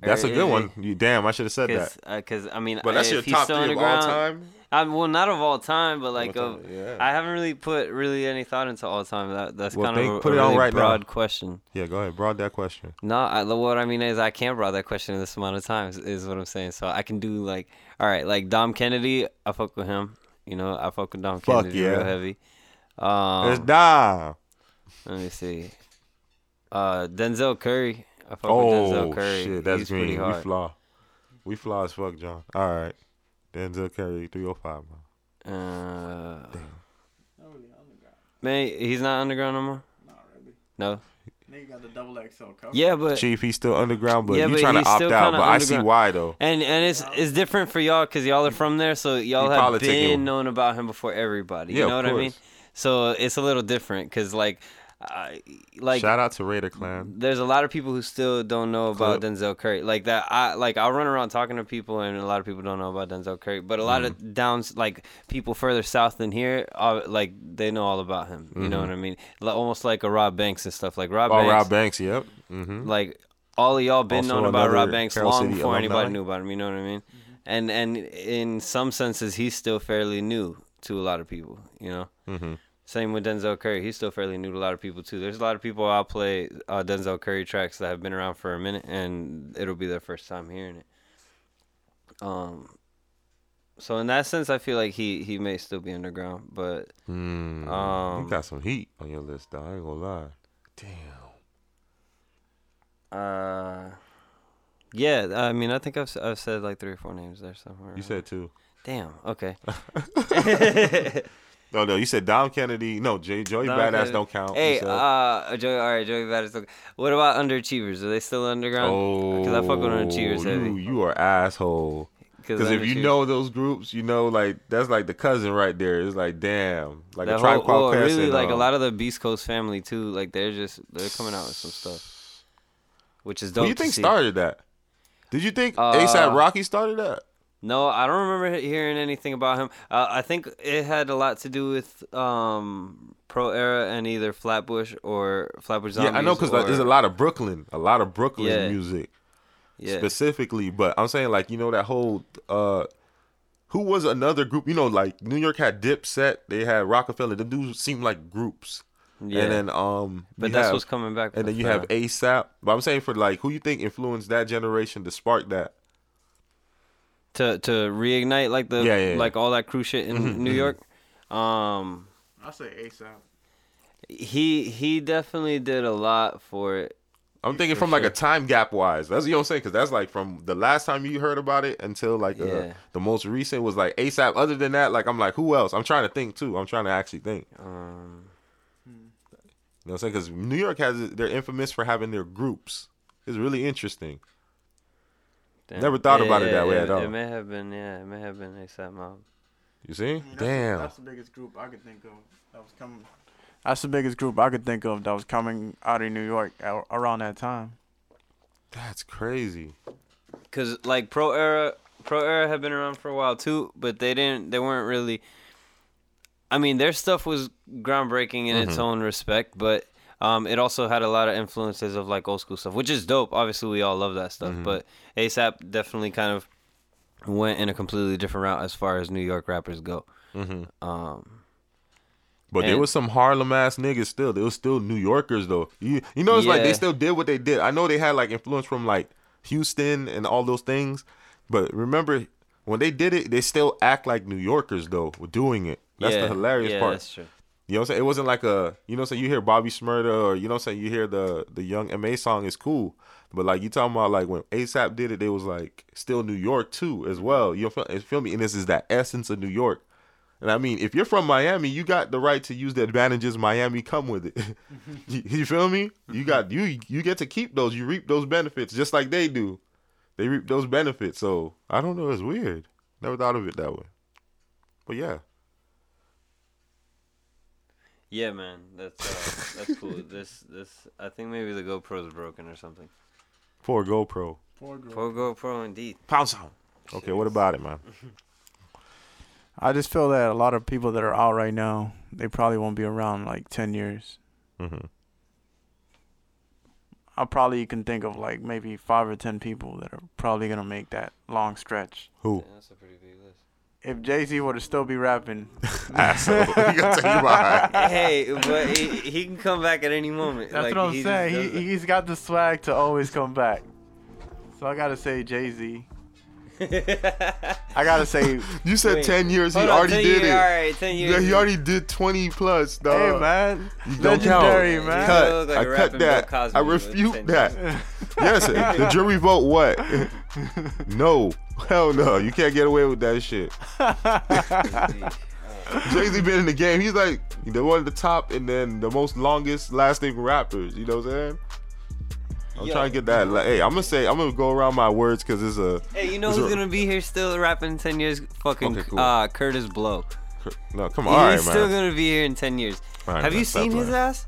That's Or a good one. You damn, I should have said Cause, that. uh 'cause I mean, But that's if your he's top still three of all time. I, well, not of all time, but like All of, yeah. I haven't really put really any thought into all time. That that's Well, kind think- of a, put a it on really right now. broad question. Yeah, go ahead. Broad that question. No, I, what I mean is I can't broad that question in this amount of time. Is, is what I'm saying. So I can do like, all right, like Dom Kennedy. I fuck with him. You know, I fuck with Dom Fuck Kennedy yeah. real heavy. Um, It's Dom. Let me see. Uh, Denzel Curry. I fuck with Oh Denzel Curry. shit, that's He's pretty green. We hard. flaw. We flaw as fuck, John. All right. Denzel Curry, 305, man. Uh, man, he's not underground no more. No. Nigga got the double XL cover. Yeah, but Chief, he's still underground, but Yeah, you but trying to opt out. But I see why though. And and it's it's different for y'all because y'all are from there, so y'all He have been known about him before everybody. You Yeah, know of what I mean? course. So it's a little different because like, I like Shout out to Raider Klan. there's a lot of people who still don't know about Denzel Curry. Like that, I like I'll run around talking to people, and a lot of people don't know about Denzel Curry. But a lot Mm. of downs, like people further south than here, uh, like they know all about him. You know Mhm. what I mean? Like, almost like a Rob Banks and stuff. Like Rob Oh, Banks. Rob Banks. Yep. Mm-hmm. Like all of y'all been Also known about Rob Banks Carol long City before anybody knew about him. You know what I mean? And and in some senses, he's still fairly new to a lot of people. You know. Same with Denzel Curry. He's still fairly new to a lot of people too. There's a lot of people I'll play uh, Denzel Curry tracks that have been around for a minute, and it'll be their first time hearing it. Um. So in that sense, I feel like he he may still be underground, but Mm, um, you got some heat on your list, though. I ain't gonna lie. Damn. uh, yeah. I mean, I think I've I've said like three or four names there somewhere. You said two. Damn. Okay. No, no. You said Dom Kennedy. No, J- Joey Dom Badass Kennedy. don't count. Hey, uh, Joey. All right, Joey Badass. don't- What about underachievers? Are they still underground? oh, Because I fuck with underachievers you, heavy. you are asshole. Because if you know those groups, you know like that's like the cousin right there. It's like damn, like that a tribe whole, well, really and, like a lot of the Beast Coast family too. Like they're just they're coming out with some stuff, which is Who dope. do you think see. started that? Did you think Uh, ASAP Rocky started that? No, I don't remember hearing anything about him. Uh, I think it had a lot to do with um, Pro Era and either Flatbush or Flatbush Zombies. Yeah, I know because or, there's a lot of Brooklyn, a lot of Brooklyn Yeah. music Yeah. specifically. But I'm saying like you know that whole uh, who was another group? You know, like New York had Dipset, they had Roc-A-Fella. The dudes seemed like groups. Yeah. And then um, But that's have- what's coming back And then you have ASAP. But I'm saying for like who you think influenced that generation to spark that? To to reignite like the Yeah, yeah, yeah. like all that crew shit in Mhm, New mhm. York. Um, I say ASAP. he he definitely did a lot for it. I'm thinking For from like a time gap wise. That's you know what I'm saying because that's like from the last time you heard about it until like uh, the most recent was like ASAP. Other than that, like I'm like who else? I'm trying to think too. I'm trying to actually think. Um, You know what I'm saying? Because New York has they're infamous for having their groups. It's really interesting. Damn. Never thought Yeah, about it yeah, that way yeah, at all. It may have been yeah, it may have been ASAP Mob. You see? That's Damn. The, that's the biggest group I could think of that was coming. That's the biggest group I could think of that was coming out of New York a- around that time. That's crazy. Cause like Pro Era, Pro Era had been around for a while too, but they didn't. They weren't really. I mean, their stuff was groundbreaking in its Mhm. own respect, but um, it also had a lot of influences of like old school stuff, which is dope. Obviously, we all love that stuff, Mhm. but ASAP definitely kind of went in a completely different route as far as New York rappers go. hmm Um, But there was some Harlem ass niggas still. They was still New Yorkers though. You you know it's like they still did what they did. I know they had like influence from like Houston and all those things. But remember when they did it, they still act like New Yorkers though, doing it. That's yeah, the hilarious part. yeah, part. You know what I'm saying? It wasn't like a you know what I'm saying, you hear Bobby Shmurda or you know what I'm saying, you hear the the young MA song is cool. But like you talking about like when ASAP did it, it was like still New York too as well. You feel, feel me? And this is that essence of New York. And I mean, if you're from Miami, you got the right to use the advantages Miami come with it. you, you feel me? You got you you get to keep those. You reap those benefits just like they do. They reap those benefits. So I don't know. It's weird. Never thought of it that way. But yeah. Yeah, man, that's uh, that's cool. This this I think maybe the GoPro's broken or something. For GoPro. For GoPro, indeed. Pounce on. Okay, what about it, man? I just feel that a lot of people that are out right now, they probably won't be around like ten years. Mm-hmm. I probably can think of like maybe five or ten people that are probably gonna make that long stretch. Who? that's a pretty big list. If Jay Z were to still be rapping, Asshole. You gonna take your mind. hey, but he, he can come back at any moment. That's Like, what I'm he saying. He, he's got the swag to always come back. So I gotta say Jay Z. I gotta say, You said Wait, 10 years. He on, already 10 did year- it. alright, 10 Yeah, years. he already did 20 plus, dog. hey man, You don't legendary count. man. Cut. look like I a cut that. Cosby I refute that. yes, the jury vote what? no. Hell no. You can't get away with that shit. Jay Z been in the game. He's like the one at the top and then the most longest lasting rappers. You know what I'm saying? I'm Yo. trying to get that. Like, hey, I'm gonna say I'm gonna go around my words because it's a. Hey, you know who's a- gonna be here still rapping in 10 years? Fucking Okay, cool. uh, Kurtis Blow. No, come He's on, right, still man. gonna be here in 10 years. Right, have man, you seen his ass?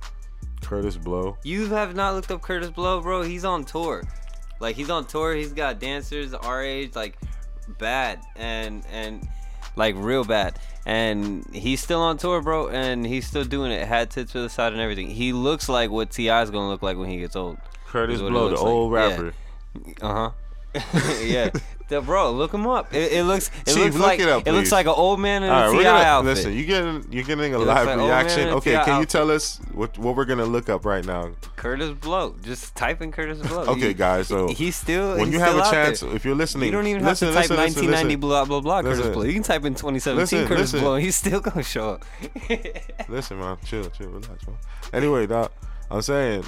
Kurtis Blow. You have not looked up Kurtis Blow, bro. He's on tour. Like he's on tour. He's got dancers our age, like bad and and like real bad. And he's still on tour, bro. And he's still doing it. Hat tits to the side and everything. He looks like what T.I. is gonna look like when he gets old. Kurtis is what it Blow, the like. old rapper. Uh huh. yeah, the, bro, look him up. It, it looks. It Chief, looks look like it up, looks like an old man in All a right, T.I. gonna outfit. listen. You getting you're getting a It live like reaction. Okay, can you tell us what what we're gonna look up right now? Kurtis Blow. Just type in Kurtis Blow. Okay, He- guys. So he's still. when he's you have a chance, there. if you're listening, You don't even listen, have to type listen, listen, 1990 listen. blah blah blah Kurtis Listen. Blow. You can type in 2017 Listen, Kurtis listen. Blow. He's still gonna show up. Listen, man, chill, chill, relax, man. Anyway, dog, I'm saying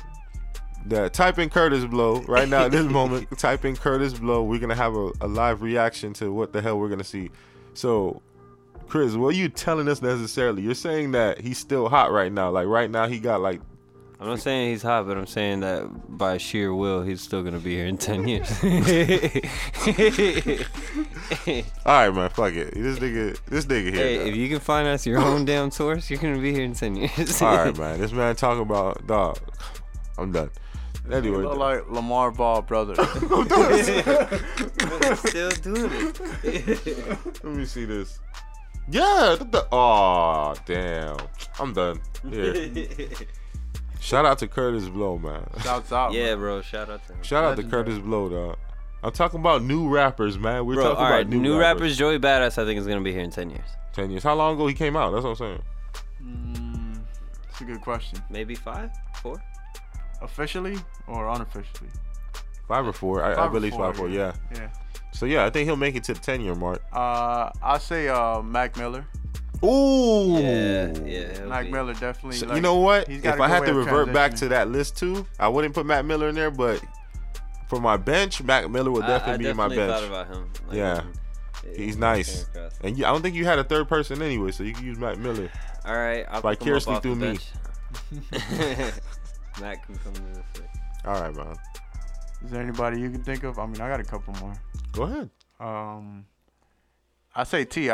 that type in Kurtis Blow right now at this moment. type in Kurtis Blow. We're gonna have a, a live reaction to what the hell we're gonna see. So, Chris, what are you telling us necessarily? You're saying that he's still hot right now. Like right now, he got like I'm not saying he's hot, but I'm saying that by sheer will, he's still gonna be here in ten years. All right, man. Fuck it. This nigga, this nigga here. hey, dog. if you can find us your own damn source, you're gonna be here in ten years. All right, man. This man talking about dog. I'm done. Anyway, Look like LaVar Ball brother. Still doing it. let me see this. Yeah. The, oh, damn. I'm done. Here. Shout out to Kurtis Blow, man. Shouts out. yeah, bro. Shout out to him. Shout out to Kurtis Blow, dog. I'm talking about new rappers, man. We're Bro, talking all about right, new, new, rappers. rappers. Joey Badass, I think is gonna be here in ten years. Ten years. How long ago he came out? That's what I'm saying. Mm, That's a good question. Maybe five, four. Officially or unofficially? Five or four. I, I Five or believe five or four. Yeah. Yeah. So yeah, I think he'll make it to the ten year mark. Uh, I say uh Mac Miller. Ooh. Yeah, yeah. he'll Mac be- Miller definitely. So, like, you know what? If got a I good had to revert back to that list too, I wouldn't put Mac Miller in there, but for my bench, Mac Miller would I- definitely be in my definitely bench. thought about him. Like, Yeah. when it- He's when nice. And you, I don't think you had a third person anyway, so you can use Mac Miller. All right, I'll pick him up Vicariously off the through me. bench. Mac can come to this. thing. All right, man. Is there anybody you can think of? I mean, I got a couple more. Go ahead. Um, I say Ti.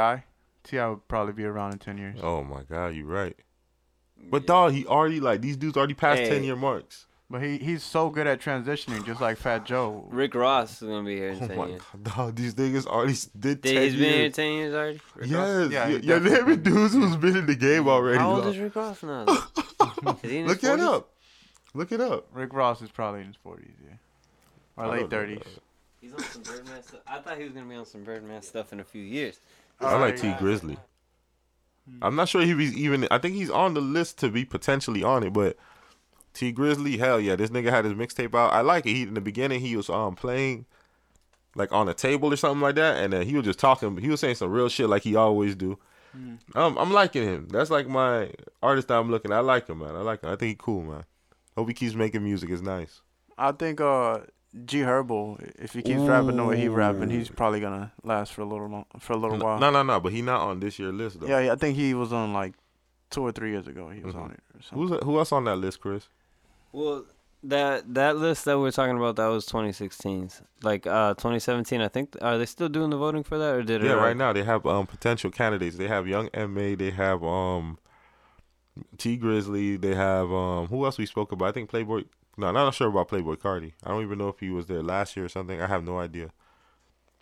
T.I. would probably be around in ten years. Oh my God, you're right. But dog, he already like these dudes already passed Hey. ten year marks. But he he's so good at transitioning, just like Fat Joe. Rick Ross is gonna be here in Oh ten my years. God, dog, these niggas already did Did, ten he's been here ten years already. Rick Ross? Yes, Yeah, yeah, he yeah, definitely there been been- dudes who's been in the game already. How old dog. is Rick Ross now? though? Is he in his Look that 40s? up. Look it up. Rick Ross is probably in his forties, yeah, or I late thirties. He's on some Birdman stuff. I thought he was gonna be on some Birdman stuff in a few years. I like Tee Grizzley. I'm not sure if he's even. I think he's on the list to be potentially on it, but Tee Grizzley, hell yeah, this nigga had his mixtape out. I like it. He in the beginning he was um playing like on a table or something like that, and then he was just talking. He was saying some real shit like he always do. Um, I'm liking him. That's like my artist that I'm looking. at. I like him, man. I like him. I think he cool, man. Hope he keeps making music. It's nice. I think uh G Herbo, if he keeps rapping the way he rapping, he's probably gonna last for a little long, for a little while. No, no, no. But he not on this year list though. Yeah, I think he was on like two or three years ago. He was Mhm. on it. Or something. Who's who else on that list, Chris? Well, that that list that we're talking about that was 2016's. Like uh 2017, I think. Are they still doing the voting for that, or did it? Yeah, right now they have um potential candidates. They have Young Ma. They have um Tee Grizzley. They have um who else we spoke about? I think Playboy. No, I'm not sure about Playboi Carti. I don't even know if he was there last year or something. I have no idea.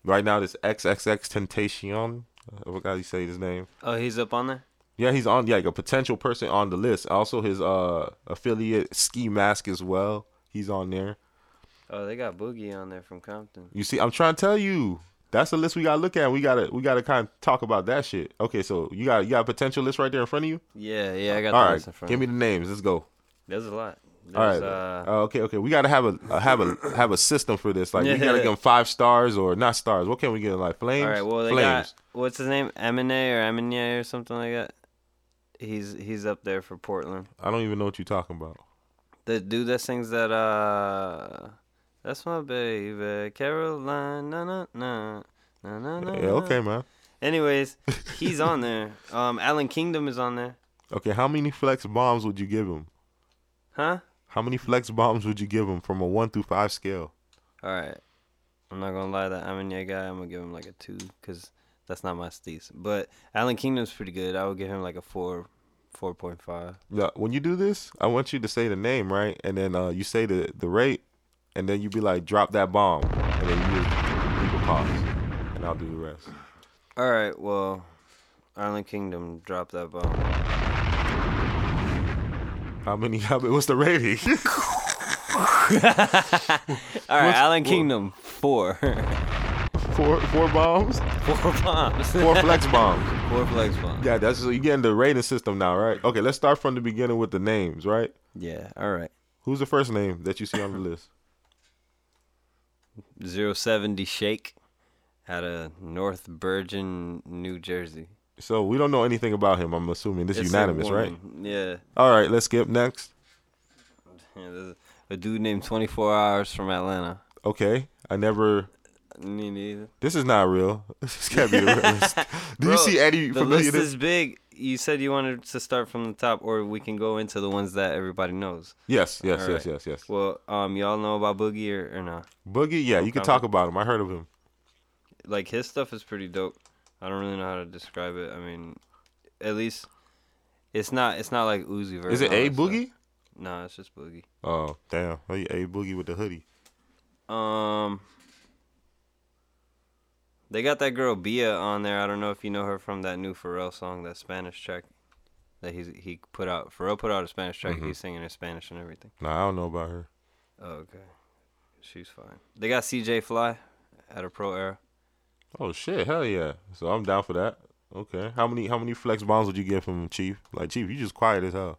Right now, this XXXTentacion. I forgot how you say his name. Oh, he's up on there. Yeah, he's on. Yeah, like a potential person on the list. Also, his uh affiliate Ski Mask as well. He's on there. Oh, they got Boogie on there from Compton. You see, I'm trying to tell you. That's the list we gotta look at. We gotta we gotta kind of talk about that shit. Okay, so you got you got a potential list right there in front of you. Yeah, yeah, I got All the right, list in front. give me the names. Let's go. There's a lot. There's, All right. Uh, Uh, okay, okay. We gotta have a uh, have a have a system for this. Like we gotta give them five stars or not stars. What can we get? Like flames. all right. Well, they flames. got what's his name? Aminé or Aminé or something like that. He's he's up there for Portland. I don't even know what you're talking about. The dude that sings that uh that's my baby Caroline na na na na na na. Yeah, okay, man. Anyways, he's on there. Um Allan Kingdom is on there. Okay, how many flex bombs would you give him? Huh? How many flex bombs would you give him from a one through five scale? All right. I'm not gonna lie, that Eminem guy, I'm gonna give him like a two, cause that's not my steez. But Allan Kingdom's pretty good. I would give him like a four, four point five. Yeah, when you do this, I want you to say the name right, and then uh, you say the the rate, and then you be like, drop that bomb, and then you just leave a pause, and I'll do the rest. All right. Well, Allan Kingdom drop that bomb. How many? How many? What's the rating? All right, Allan Kingdom four, four four bombs, four bombs, four flex bombs. four flex bombs. Yeah, that's so you getting the rating system now, right? Okay, let's start from the beginning with the names, right? Yeah. All right. Who's the first name that you see on the list? Zero seventy Shake, out of North Bergen, New Jersey. So we don't know anything about him. I'm assuming this is It's unanimous, right? Yeah. All right, let's skip next. Yeah, a dude named 24 Hours from Atlanta. Okay, I never. Me neither. This is not real. This can't be real. Do you see any familiar? The list is big. You said you wanted to start from the top, or we can go into the ones that everybody knows. Yes, yes, All yes, yes, yes. Well, um, y'all know about Boogie or, or not? Boogie, yeah, you can talk about him. I heard of him. Like his stuff is pretty dope. I don't really know how to describe it. I mean, at least it's not it's not like Uzi Vert. Is it A that stuff. Boogie? No, it's just Boogie. Oh, damn. A Boogie with the hoodie. Um, they got that girl Bia on there. I don't know if you know her from that new Pharrell song, that Spanish track that he's he put out. Pharrell put out a Spanish track. Mhm. He's singing in Spanish and everything. Nah, I don't know about her. Oh, okay, she's fine. They got CJ Fly at a pro era. Oh shit, hell yeah. So I'm down for that. Okay. How many how many flex bombs would you get from Chief? Like Chief, you just quiet as hell.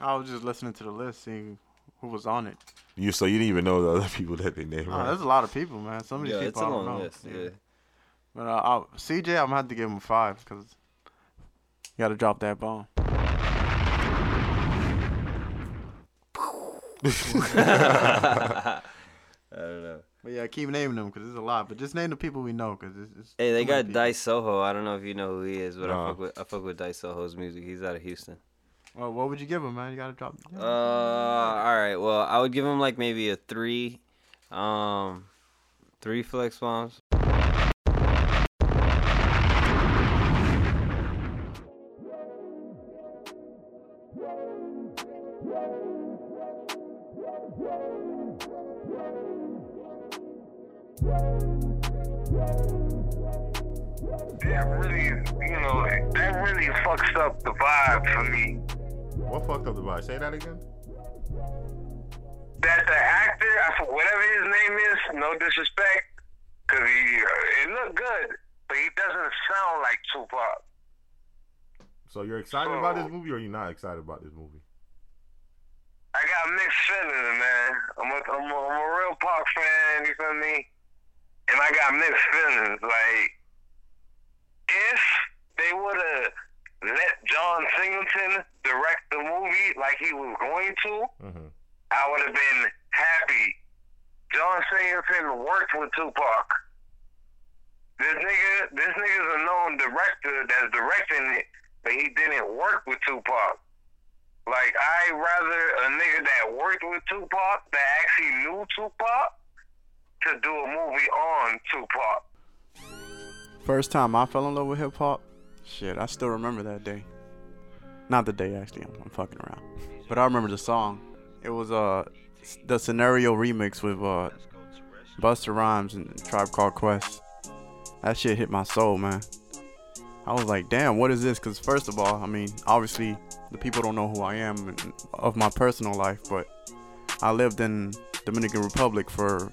I was just listening to the list, seeing who was on it. You so you didn't even know the other people that they named. Oh, right? there's a lot of people, man. Some of these Yeah, people it's a I don't know. list, yeah. But uh, I'll, CJ, I'm gonna have to give him five because you got to drop that bomb. I don't know. But yeah, keep naming them because there's a lot. But just name the people we know because it's, it's. Hey, they got people. Dice Soho. I don't know if you know who he is, but I fuck with I fuck with Dice Soho's music. He's out of Houston. Well, what would you give him, man? You gotta drop. Uh, all right. Well, I would give him like maybe a three, um, three flex bombs. That really, you know, that really fucks up the vibe for me. What fucked up the vibe? Say that again. That the actor, I whatever his name is, no disrespect, cause he uh, it looked good, but he doesn't sound like Tupac. So you're excited about this movie or you're not excited about this movie? I got mixed feelings, man. I'm a, I'm a, I'm a real Pac fan, you feel me? And I got mixed feelings. Like, they would have let John Singleton direct the movie like he was going to, Mm-hmm. I would have been happy. John Singleton worked with Tupac. This nigga, this nigga's a known director that's directing it, but he didn't work with Tupac. Like I rather a nigga that worked with Tupac that actually knew Tupac to do a movie on Tupac. First time I fell in love with hip hop, shit, I still remember that day. Not the day actually, I'm, I'm fucking around. But I remember the song. It was uh the scenario remix with uh Busta Rhymes and Tribe Called Quest. That shit hit my soul, man. I was like, damn, what is this? Because first of all, I mean, obviously the people don't know who I am of my personal life, but I lived in Dominican Republic for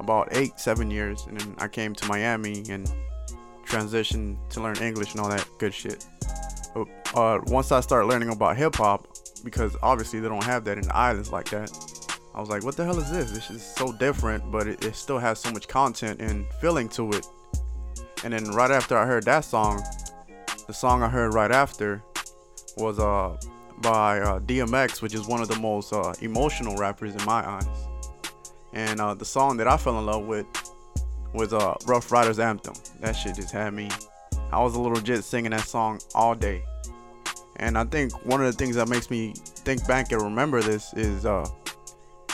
about eight, seven years, and then I came to Miami and transitioned to learn English and all that good shit. But uh, once I started learning about hip hop, because obviously they don't have that in the islands like that, I was like, what the hell is this? This is so different, but it, it still has so much content and feeling to it. And then right after I heard that song, the song I heard right after was uh by uh, DMX, which is one of the most uh, emotional rappers in my eyes. And uh, the song that I fell in love with was uh, Ruff Ryders Anthem. That shit just had me. I was a little jit singing that song all day. And I think one of the things that makes me think back and remember this is uh,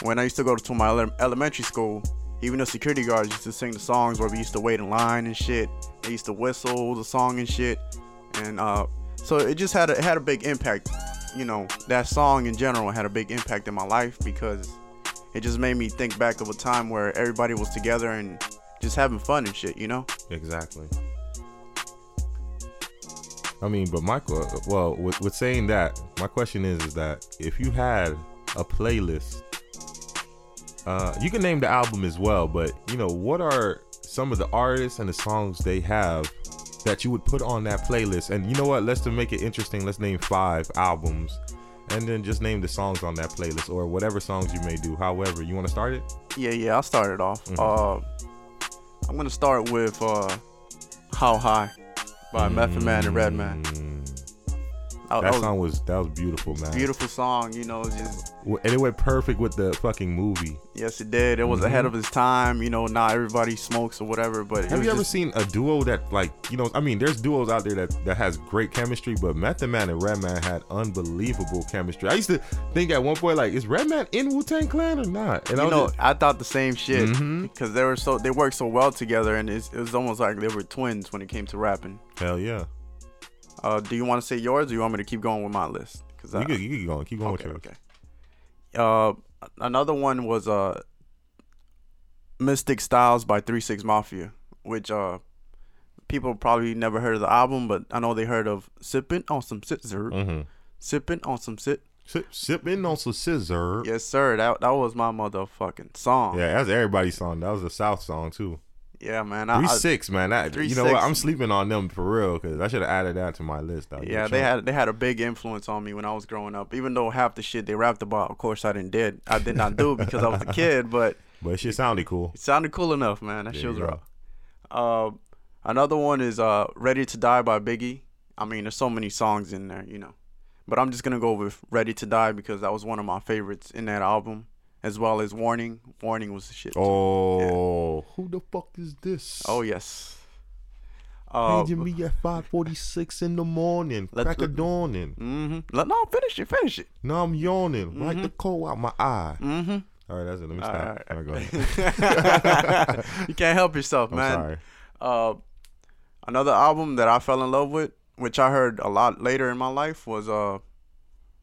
when I used to go to my ele- elementary school, even the security guards used to sing the songs where we used to wait in line and shit. They used to whistle the song and shit. And uh, so it just had a, it had a big impact. You know, that song in general had a big impact in my life because it just made me think back of a time where everybody was together and just having fun and shit, you know? Exactly. I mean, but Michael, uh, well, with, with saying that, my question is, is that if you had a playlist, uh, you can name the album as well, but you know, what are some of the artists and the songs they have that you would put on that playlist? And you know what? Let's to make it interesting, let's name five albums, and then just name the songs on that playlist or whatever songs you may do. However, you want to start it? Yeah, yeah, I'll start it off. Mhm. Uh, I'm gonna start with uh, How High by Method Man and Redman. Oh, that was song was that was beautiful, man. beautiful song. You know, just And it went perfect with the fucking movie. yes, it did. It was ahead of its time. You know, not everybody smokes or whatever, but it Mm-hmm. Have you ever just- seen a duo that like you know? I mean, there's duos out there that that has great chemistry, but Method Man and Redman had unbelievable chemistry. I used to think at one point like, is Redman in Wu Tang Clan or not? And I you was know, just- I thought the same shit Mhm. because they were so they worked so well together, and it's, it was almost like they were twins when it came to rapping. hell yeah. Uh, do you want to say yours, or you want me to keep going with my list? Because You you keep going, keep going okay, with yours. okay. Uh, another one was uh, Mystic Stylez by Three Six Mafia, which uh, people probably never heard of the album, but I know they heard of "Sippin' on Some Scissor," Mm-hmm. "Sippin' on Some Sit." Sip, sipping on some scissor. Yes, sir. That that was my motherfucking song. Yeah, that's everybody's song. That was a South song too. Yeah, man. Three I- six, man. That, Three you know what? I'm sleeping on them for real because I should have added that to my list. Was Yeah, they had they had a big influence on me when I was growing up. Even though half the shit they rapped about, of course, I didn't did. I did not do it because I was a kid, but but it shit sounded cool. it sounded cool enough, man. That shit was rough. Uh, another one is uh, "Ready to Die" by Biggie. I mean, there's so many songs in there, you know, but I'm just gonna go with "Ready to Die" because that was one of my favorites in that album, as well as "Warning." "Warning" was the shit. too. Oh, who the fuck is this? Oh yes. Uh, Paging me at 5:46 in the morning, Let- crack let- of dawning. mm-hmm. No, finish it. Finish it. No, I'm yawning, right the cold out my eye. Mm-hmm. All right, that's it. Let me All stop. right, All right, go ahead. you can't help yourself, I'm man. sorry. Uh, another album that I fell in love with, which I heard a lot later in my life, was uh,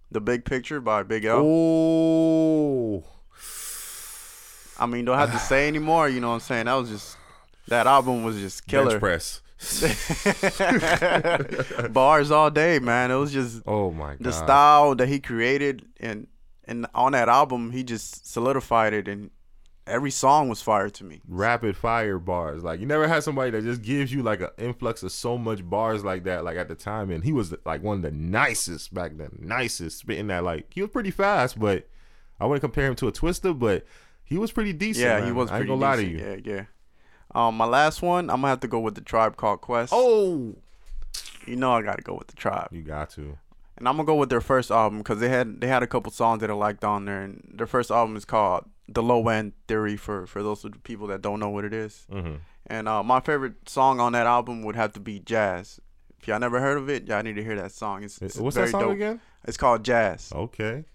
"The Big Picture" by Big L. Oh, I mean, don't have to say anymore. You know what I'm saying? That was just that album was just bench killer. press. Bars all day, man. It was just Oh my god. the style that he created, and and on that album, he just solidified it, and every song was fire to me. rapid fire bars. Like you never had somebody that just gives you like an influx of so much bars like that. Like at the time, and he was like one of the nicest back then, nicest spitting that. Like he was pretty fast, but I wouldn't compare him to a Twista, but he was pretty decent. Yeah, man. he was I ain't pretty gonna lie to you. Yeah, yeah. Um, my last one, I'm gonna have to go with the Tribe Called Quest. Oh, you know I gotta go with the Tribe. you got to. And I'm gonna go with their first album because they had they had a couple songs that I liked on there, and their first album is called "The Low End Theory" for for those of the people that don't know what it is. Mhm. And uh, my favorite song on that album would have to be "Jazz." If y'all never heard of it, y'all need to hear that song. It's, it's What's that song dope. again? It's called "Jazz." Okay.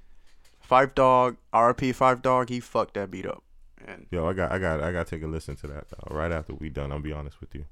Phife Dawg, RP Phife Dawg, he fucked that beat up. And Yo, I got, I got, I got to take a listen to that though, right after we done. I'll be honest with you.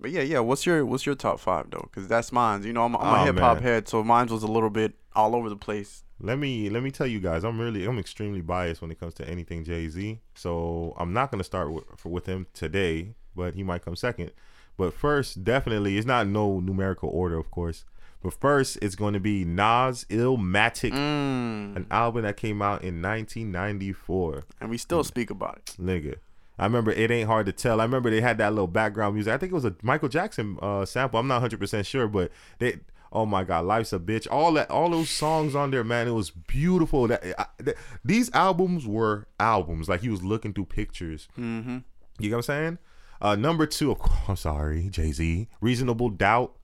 but yeah, yeah. What's your what's your top five though? Because that's mine. You know, I'm, I'm Oh, a hip hop head, so mine was a little bit all over the place. Let me let me tell you guys, I'm really I'm extremely biased when it comes to anything Jay Z. So I'm not gonna start with for, with him today, but he might come second. But first, definitely, it's not no numerical order, of course. But first, it's going to be Nas Illmatic, Mm. an album that came out in 1994. And we still speak about it. Nigga. I remember it ain't hard to tell. I remember they had that little background music. I think it was a Michael Jackson uh, sample. I'm not 100% sure, but they oh my god, Life's a Bitch. All that all those songs on there, man, it was beautiful. That, I, that these albums were albums. Like he was looking through pictures. Mm-hmm. You know what I'm saying? Uh, number 2, of course, I'm sorry, Jay-Z. Reasonable Doubt.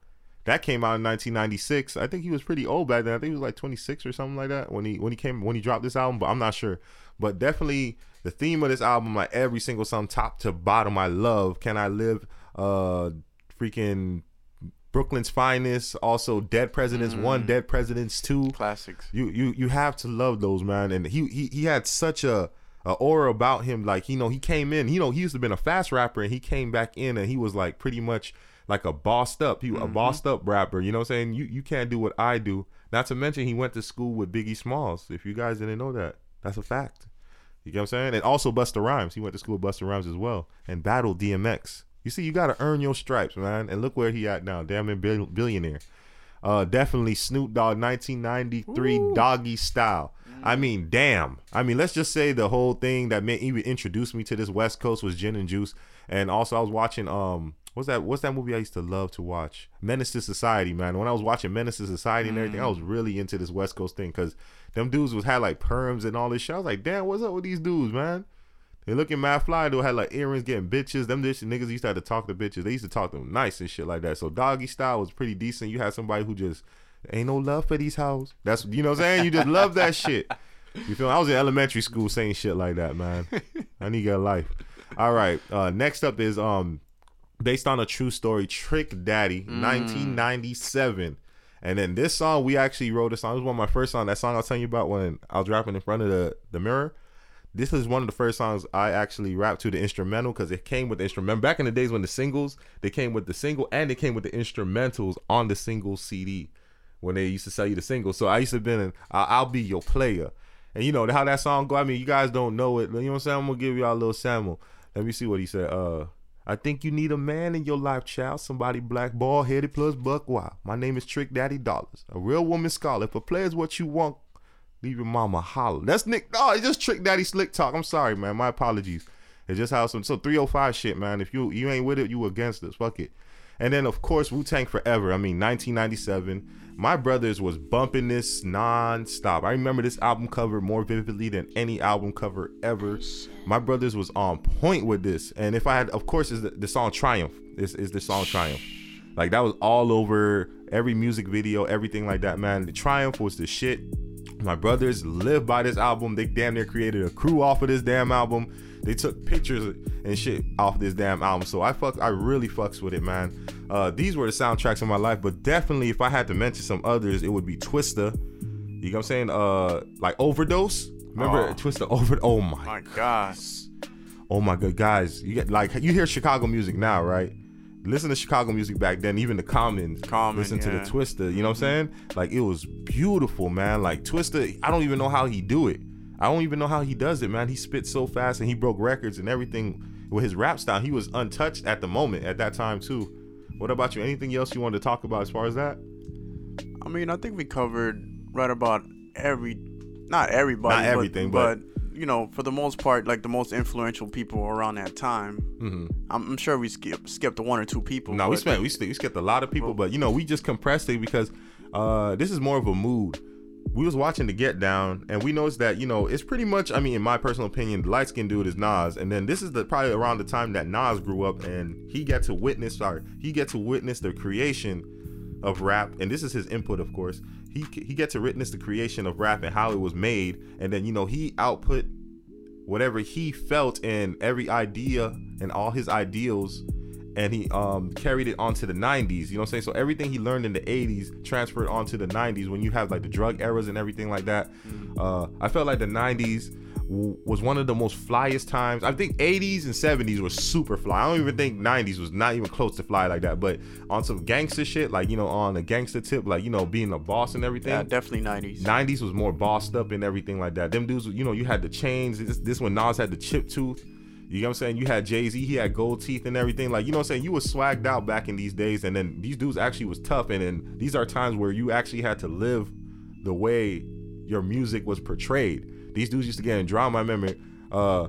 That came out in 1996. I think he was pretty old back then. I think he was like 26 or something like that when he when he came when he dropped this album, but I'm not sure. But definitely the theme of this album, like every single song, top to bottom, I love. Can I live? Uh, freaking Brooklyn's finest. Also, Dead Presidents One, Dead Presidents Two. Classics. You you you have to love those man. And he he he had such a, a aura about him. Like you know he came in. You know he used to been a fast rapper and he came back in and he was like pretty much like a bossed up. He a bossed up rapper. You know what I'm saying? You you can't do what I do. Not to mention he went to school with Biggie Smalls. If you guys didn't know that, that's a fact. You get what I'm saying? And also Busta Rhymes. He went to school with Busta Rhymes as well and battled DMX. You see, you got to earn your stripes, man. And look where he at now. Damn near bill- billionaire. Uh, definitely Snoop Dogg, 1993 Doggy Style. I mean, damn. I mean, let's just say the whole thing that made even introduced me to this West Coast was Gin and Juice, and also I was watching um, what's that? What's that movie I used to love to watch? Menace to Society, man. When I was watching Menace to Society and everything, I was really into this West Coast thing because them dudes was had like perms and all this shit. I was like, damn, what's up with these dudes, man? They looking mad fly. They had like earrings, getting bitches. Them this niggas used to have to talk to bitches. They used to talk to them nice and shit like that. So doggy style was pretty decent. You had somebody who just Ain't no love for these hoes. That's you know what I'm saying. You just love that shit. You feel? I was in elementary school saying shit like that, man. I need a life. All right. Uh, next up is um, based on a true story, Trick Daddy, 1997. And then this song, we actually wrote a song. It was one of my first songs. That song I was telling you about when I was rapping in front of the, the mirror. This is one of the first songs I actually rapped to the instrumental because it came with the instrumental. Back in the days when the singles, they came with the single and they came with the instrumentals on the single CD when they used to sell you the single. So I used to have been in I'll, I'll Be Your Player. And you know how that song go? I mean, you guys don't know it. You know what I'm saying? I'm going to give y'all a little sample. Let me see what he said. Uh, I think you need a man in your life, child. Somebody black, bald headed, plus buck wild. My name is Trick Daddy Dollars, a real woman scholar. If a player's what you want, leave your mama holler. That's Nick. Oh, it's just Trick Daddy slick talk. I'm sorry, man. My apologies. It's just how some so 305 shit, man. If you you ain't with it, you against us. Fuck it. And then of course Wu Tang Forever. I mean 1997. My brothers was bumping this non-stop. I remember this album cover more vividly than any album cover ever. My brothers was on point with this. And if I had, of course, is the, the song Triumph. This is the song Triumph. Like that was all over every music video, everything like that, man. The Triumph was the shit. My brothers lived by this album. They damn near created a crew off of this damn album. They took pictures and shit off this damn album. So I fuck, I really fucks with it, man. Uh, these were the soundtracks of my life, but definitely if I had to mention some others, it would be Twista. You know what I'm saying? Uh, like Overdose. Remember Oh. Twista Over? Oh my My God. Oh my god, guys! You get like you hear Chicago music now, right? Listen to Chicago music back then, even the Commons. Common, listen to the yeah. Twista. You know what I'm saying? Like it was beautiful, man. Like Twista, I don't even know how he do it. I don't even know how he does it, man. He spits so fast and he broke records and everything with his rap style. He was untouched at the moment at that time too. What about you? Anything else you wanted to talk about as far as that? I mean, I think we covered right about every, not everybody, Not but- everything, but, but- you know, for the most part, like the most influential people around that time. Mhm. I'm, I'm sure we skip skipped one or two people. No, we spent we, we skipped a lot of people, but you know we just compressed it because uh, this is more of a mood. We was watching the Get Down, and we noticed that you know it's pretty much. I mean, in my personal opinion, the light skinned dude is Nas, and then this is the probably around the time that Nas grew up, and he got to witness. Sorry, he get to witness the creation of rap, and this is his input, of course. He he get to witness the creation of rap and how it was made, and then you know he output whatever he felt and every idea and all his ideals and he um carried it onto the 90s you know what i'm saying so everything he learned in the 80s transferred onto the 90s when you have like the drug eras and everything like that uh i felt like the 90s w- was one of the most flyest times i think 80s and 70s were super fly i don't even think 90s was not even close to fly like that but on some gangster shit like you know on a gangster tip like you know being a boss and everything Yeah, definitely 90s. 90s was more bossed up and everything like that. Them dudes, you know, you had the chains. This, this when Nas had the chip tooth. You know what I'm saying? You had Jay Z, he had gold teeth and everything. Like, you know what I'm saying? You was swagged out back in these days. And then these dudes actually was tough. And then these are times where you actually had to live the way your music was portrayed. These dudes used to get in drama. I remember uh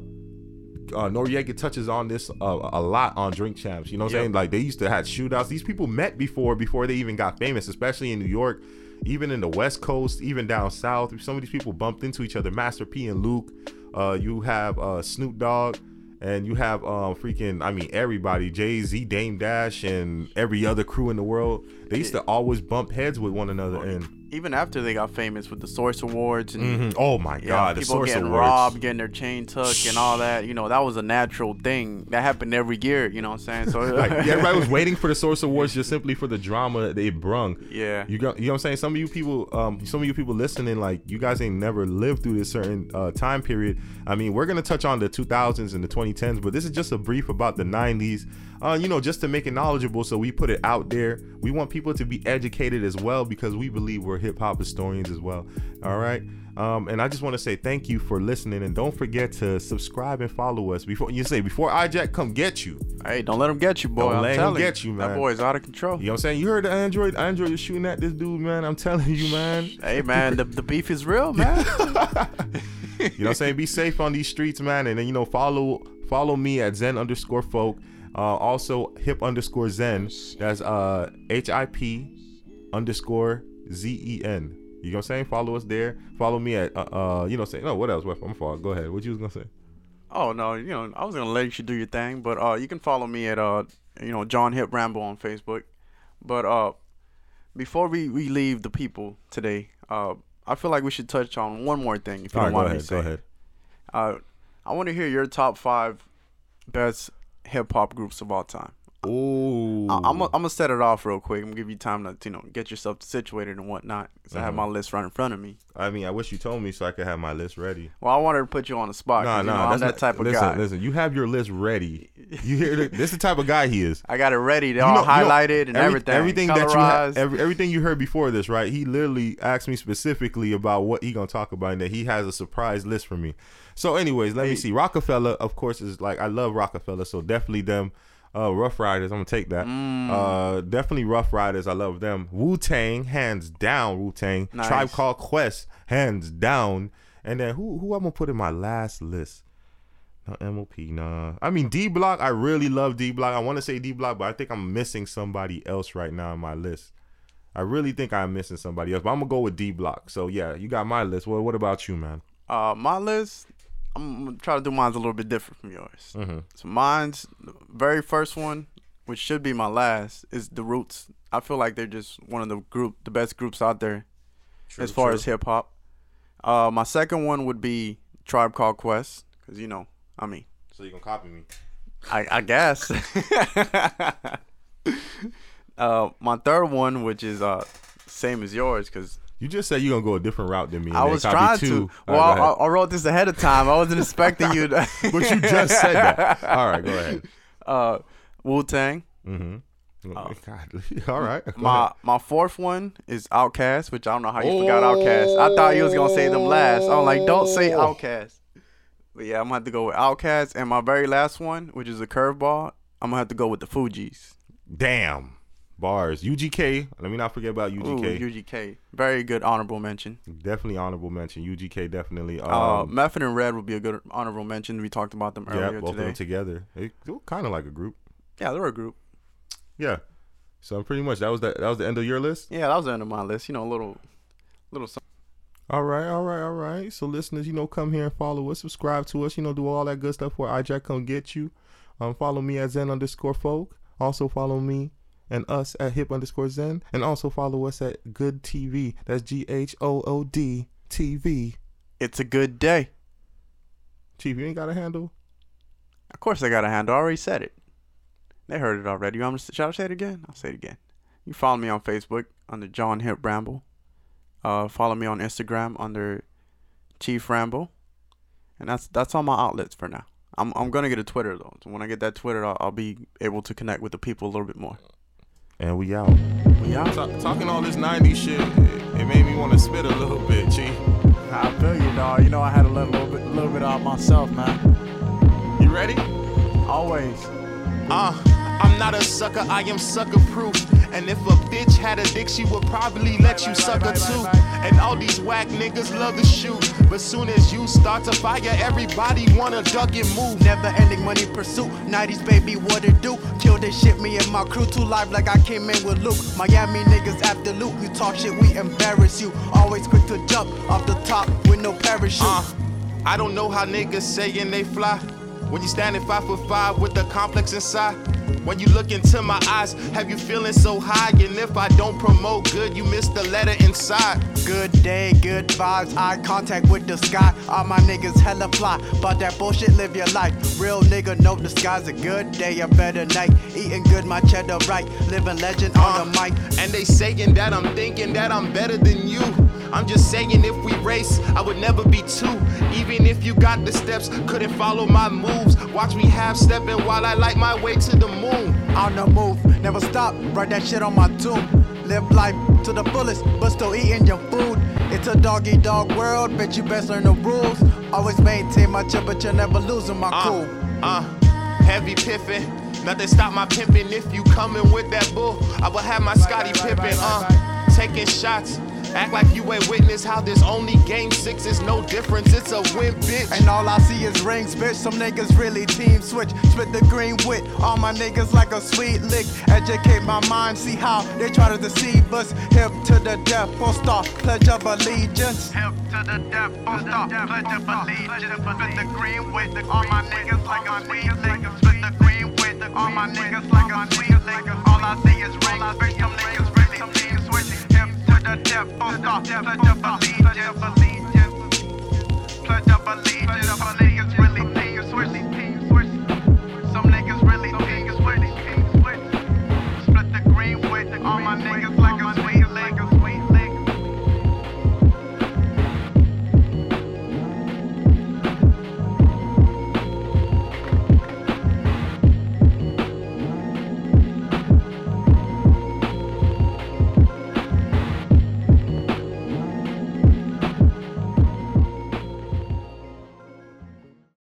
uh, Noriega touches on this uh, a lot on Drink Champs. You know what I'm saying? Like they used to have shootouts. These people met before before they even got famous, especially in New York, even in the West Coast, even down south. Some of these people bumped into each other. Master P and Luke. Uh, you have uh, Snoop Dogg. And you have um freaking I mean everybody Jay Z, Dame Dash, and every other crew in the world. They used to always bump heads with one another. And Even after they got famous with the Source Awards and Mhm. oh my yeah, god, the people getting Awards. robbed, getting their chain took, and all that. You know, that was a natural thing that happened every year. You know what I'm saying? So like yeah, everybody was waiting for the Source Awards just simply for the drama that they brung. Yeah. You got you know what I'm saying? Some of you people, um, some of you people listening, like you guys ain't never lived through this certain uh, time period. I mean, we're gonna touch on the 2000s and the 2010s, but this is just a brief about the 90s. Uh, you know, just to make it knowledgeable, so we put it out there. We want people to be educated as well because we believe we're hip hop historians as well. All right. Um, and I just want to say thank you for listening, and don't forget to subscribe and follow us. Before you say, before iJack come get you, Hey, don't let them get you, boy. Don't I'm let telling get you, man. That boy's out of control. you know what I'm saying? You heard the Android? Android is shooting at this dude, man. I'm telling you, man. Hey, man, the, the beef is real, man. You know what I'm saying? Be safe on these streets, man. And then you know, follow follow me at Zen underscore folk. Uh, also hip underscore Zen. That's uh H I P underscore Z E N. You know what I'm saying? Follow us there. Follow me at uh, uh you know say no what else? What I'm fault. Go ahead. What you was gonna say? oh no, you know, I was gonna let you do your thing, but uh, you can follow me at uh, you know, John Hip Rambo on Facebook. But uh, before we, we leave the people today, uh, I feel like we should touch on one more thing. If you All don't right, go mind me ahead. Go ahead. Uh, I want to hear your top five best hip hop groups of all time. Ooh. I, I'm gonna set it off real quick. I'm gonna give you time to you know get yourself situated and whatnot. Cause I have Mhm. my list right in front of me. I mean, I wish you told me so I could have my list ready. Well, I wanted to put you on the spot. Nah, you nah, know, I'm that's that not- type of listen, guy. Listen, you have your list ready. You hear the, this? is the type of guy he is. I got it ready. They're You all know- you know, highlighted and every- everything. Everything that you have, every, everything you heard before this, right? He literally asked me specifically about what he gonna talk about, and that he has a surprise list for me. So, anyways, let me see. Roc-A-Fella, of course, is like I love Roc-A-Fella, so definitely them. Uh, Ruff Ryders, I'm gonna take that. Mm. Uh, definitely Ruff Ryders, I love them. Wu Tang, hands down. Wu Tang. Nice. Tribe Called Quest, hands down. And then who who I'm gonna put in my last list? No MOP, nah. I mean D Block, I really love D Block. I want to say D Block, but I think I'm missing somebody else right now in my list. I really think I'm missing somebody else, but I'm gonna go with D Block. So yeah, you got my list. Well, what about you, man? Uh, my list, I'm gonna try to do mine a little bit different from yours. Mhm. So mine's the very first one, which should be my last, is the Roots. I feel like they're just one of the group, the best groups out there, as far true. as hip hop. Uh, my second one would be Tribe Called Quest, cause you know, I mean, So you gonna copy me? I, I guess. uh, my third one, which is uh, same as yours, cause You just said you're gonna go a different route than me. I was trying two. to. Well, right, I. I wrote this ahead of time. I wasn't expecting you to. but you just said that. All right, go ahead. Uh, Wu Tang. Mm-hmm. God, all right. My ahead. my fourth one is OutKast, which I don't know how you forgot OutKast. I thought you was gonna say them last. I'm like, don't say Oh. OutKast. But yeah, I'm gonna have to go with OutKast, and my very last one, which is a curveball, I'm gonna have to go with the Fugees. Damn bars. UGK. Let me not forget about Ooh, UGK. UGK, very good honorable mention. definitely honorable mention. UGK definitely. Uh, Um, Method and Red would be a good honorable mention. We talked about them yeah, earlier both of today. them together. They, they were kind of like a group. yeah, they're a group. Yeah. So pretty much that was the that was the end of your list. Yeah, that was the end of my list. You know, a little, little. something. All right, all right, all right. So listeners, you know, come here and follow us, subscribe to us, you know, do all that good stuff where iJack come get you. Um, follow me at Zen underscore folk. Also follow me and us at hip underscore Zen. And also follow us at Good TV. That's G H O O D TV. It's a good day. Chief, you ain't got a handle? Of course, I got a handle. I already said it. They heard it already. You want me to, shall I say it again? I'll say it again. You follow me on Facebook under John Hip Ramble. Uh, follow me on Instagram under Chief Ramble. And that's that's all my outlets for now. I'm I'm gonna get a Twitter though. So when I get that Twitter, I'll, I'll be able to connect with the people a little bit more. And we out. We out. Ta- talking all this 90s shit, it, it made me want to spit a little bit, Chief. I feel you, dog. You know I had to let a little bit, a little bit out myself, man. You ready? Always. Uh, I'm not a sucker, I am sucker proof. And if a bitch had a dick, she would probably let you suck her too. And all these whack niggas love to shoot. But soon as you start to fire, everybody wanna duck and move. Never ending money pursuit. 90s baby, what it do? Kill this shit, me and my crew. Too live like I came in with Luke. Miami niggas after loot. You talk shit, we embarrass you. Always quick to jump off the top with no parachute. Uh, I don't know how niggas saying they fly. When you standing five foot five with the complex inside. When you look into my eyes, have you feeling so high? And if I don't promote good, you miss the letter inside. Good day, good vibes, eye contact with the sky. All my niggas hella fly, but that bullshit live your life. Real nigga know the sky's a good day, a better night. Eating good, my cheddar right, living legend on the uh, mic. And they saying that I'm thinking that I'm better than you. I'm just saying if we race, I would never be two. Even if you got the steps, couldn't follow my moves. Watch me half stepping while I light my way to the moon. On the move, never stop, write that shit on my tomb. Live life to the fullest, but still eating your food. It's a doggy dog world, bitch, you best learn the rules. Always maintain my temperature, never losing my cool. Uh, heavy piffin'. Nothing stop my pimpin'. If you coming with that bull, I will have my Scotty Pippin'. Uh, taking shots. Act like you ain't witness how this only game six is no difference. It's a win, bitch. And all I see is rings, bitch. Some niggas really team switch. Spit the green wit. All my niggas like a sweet lick. Educate my mind, see how they try to deceive us. Hip to the death, full stop, pledge of allegiance. Hip to the death, full stop, pledge of allegiance. Spit the green wit. All my niggas like a sweet lick. Spit the green wit. All my niggas like a sweet Pledge of allegiance.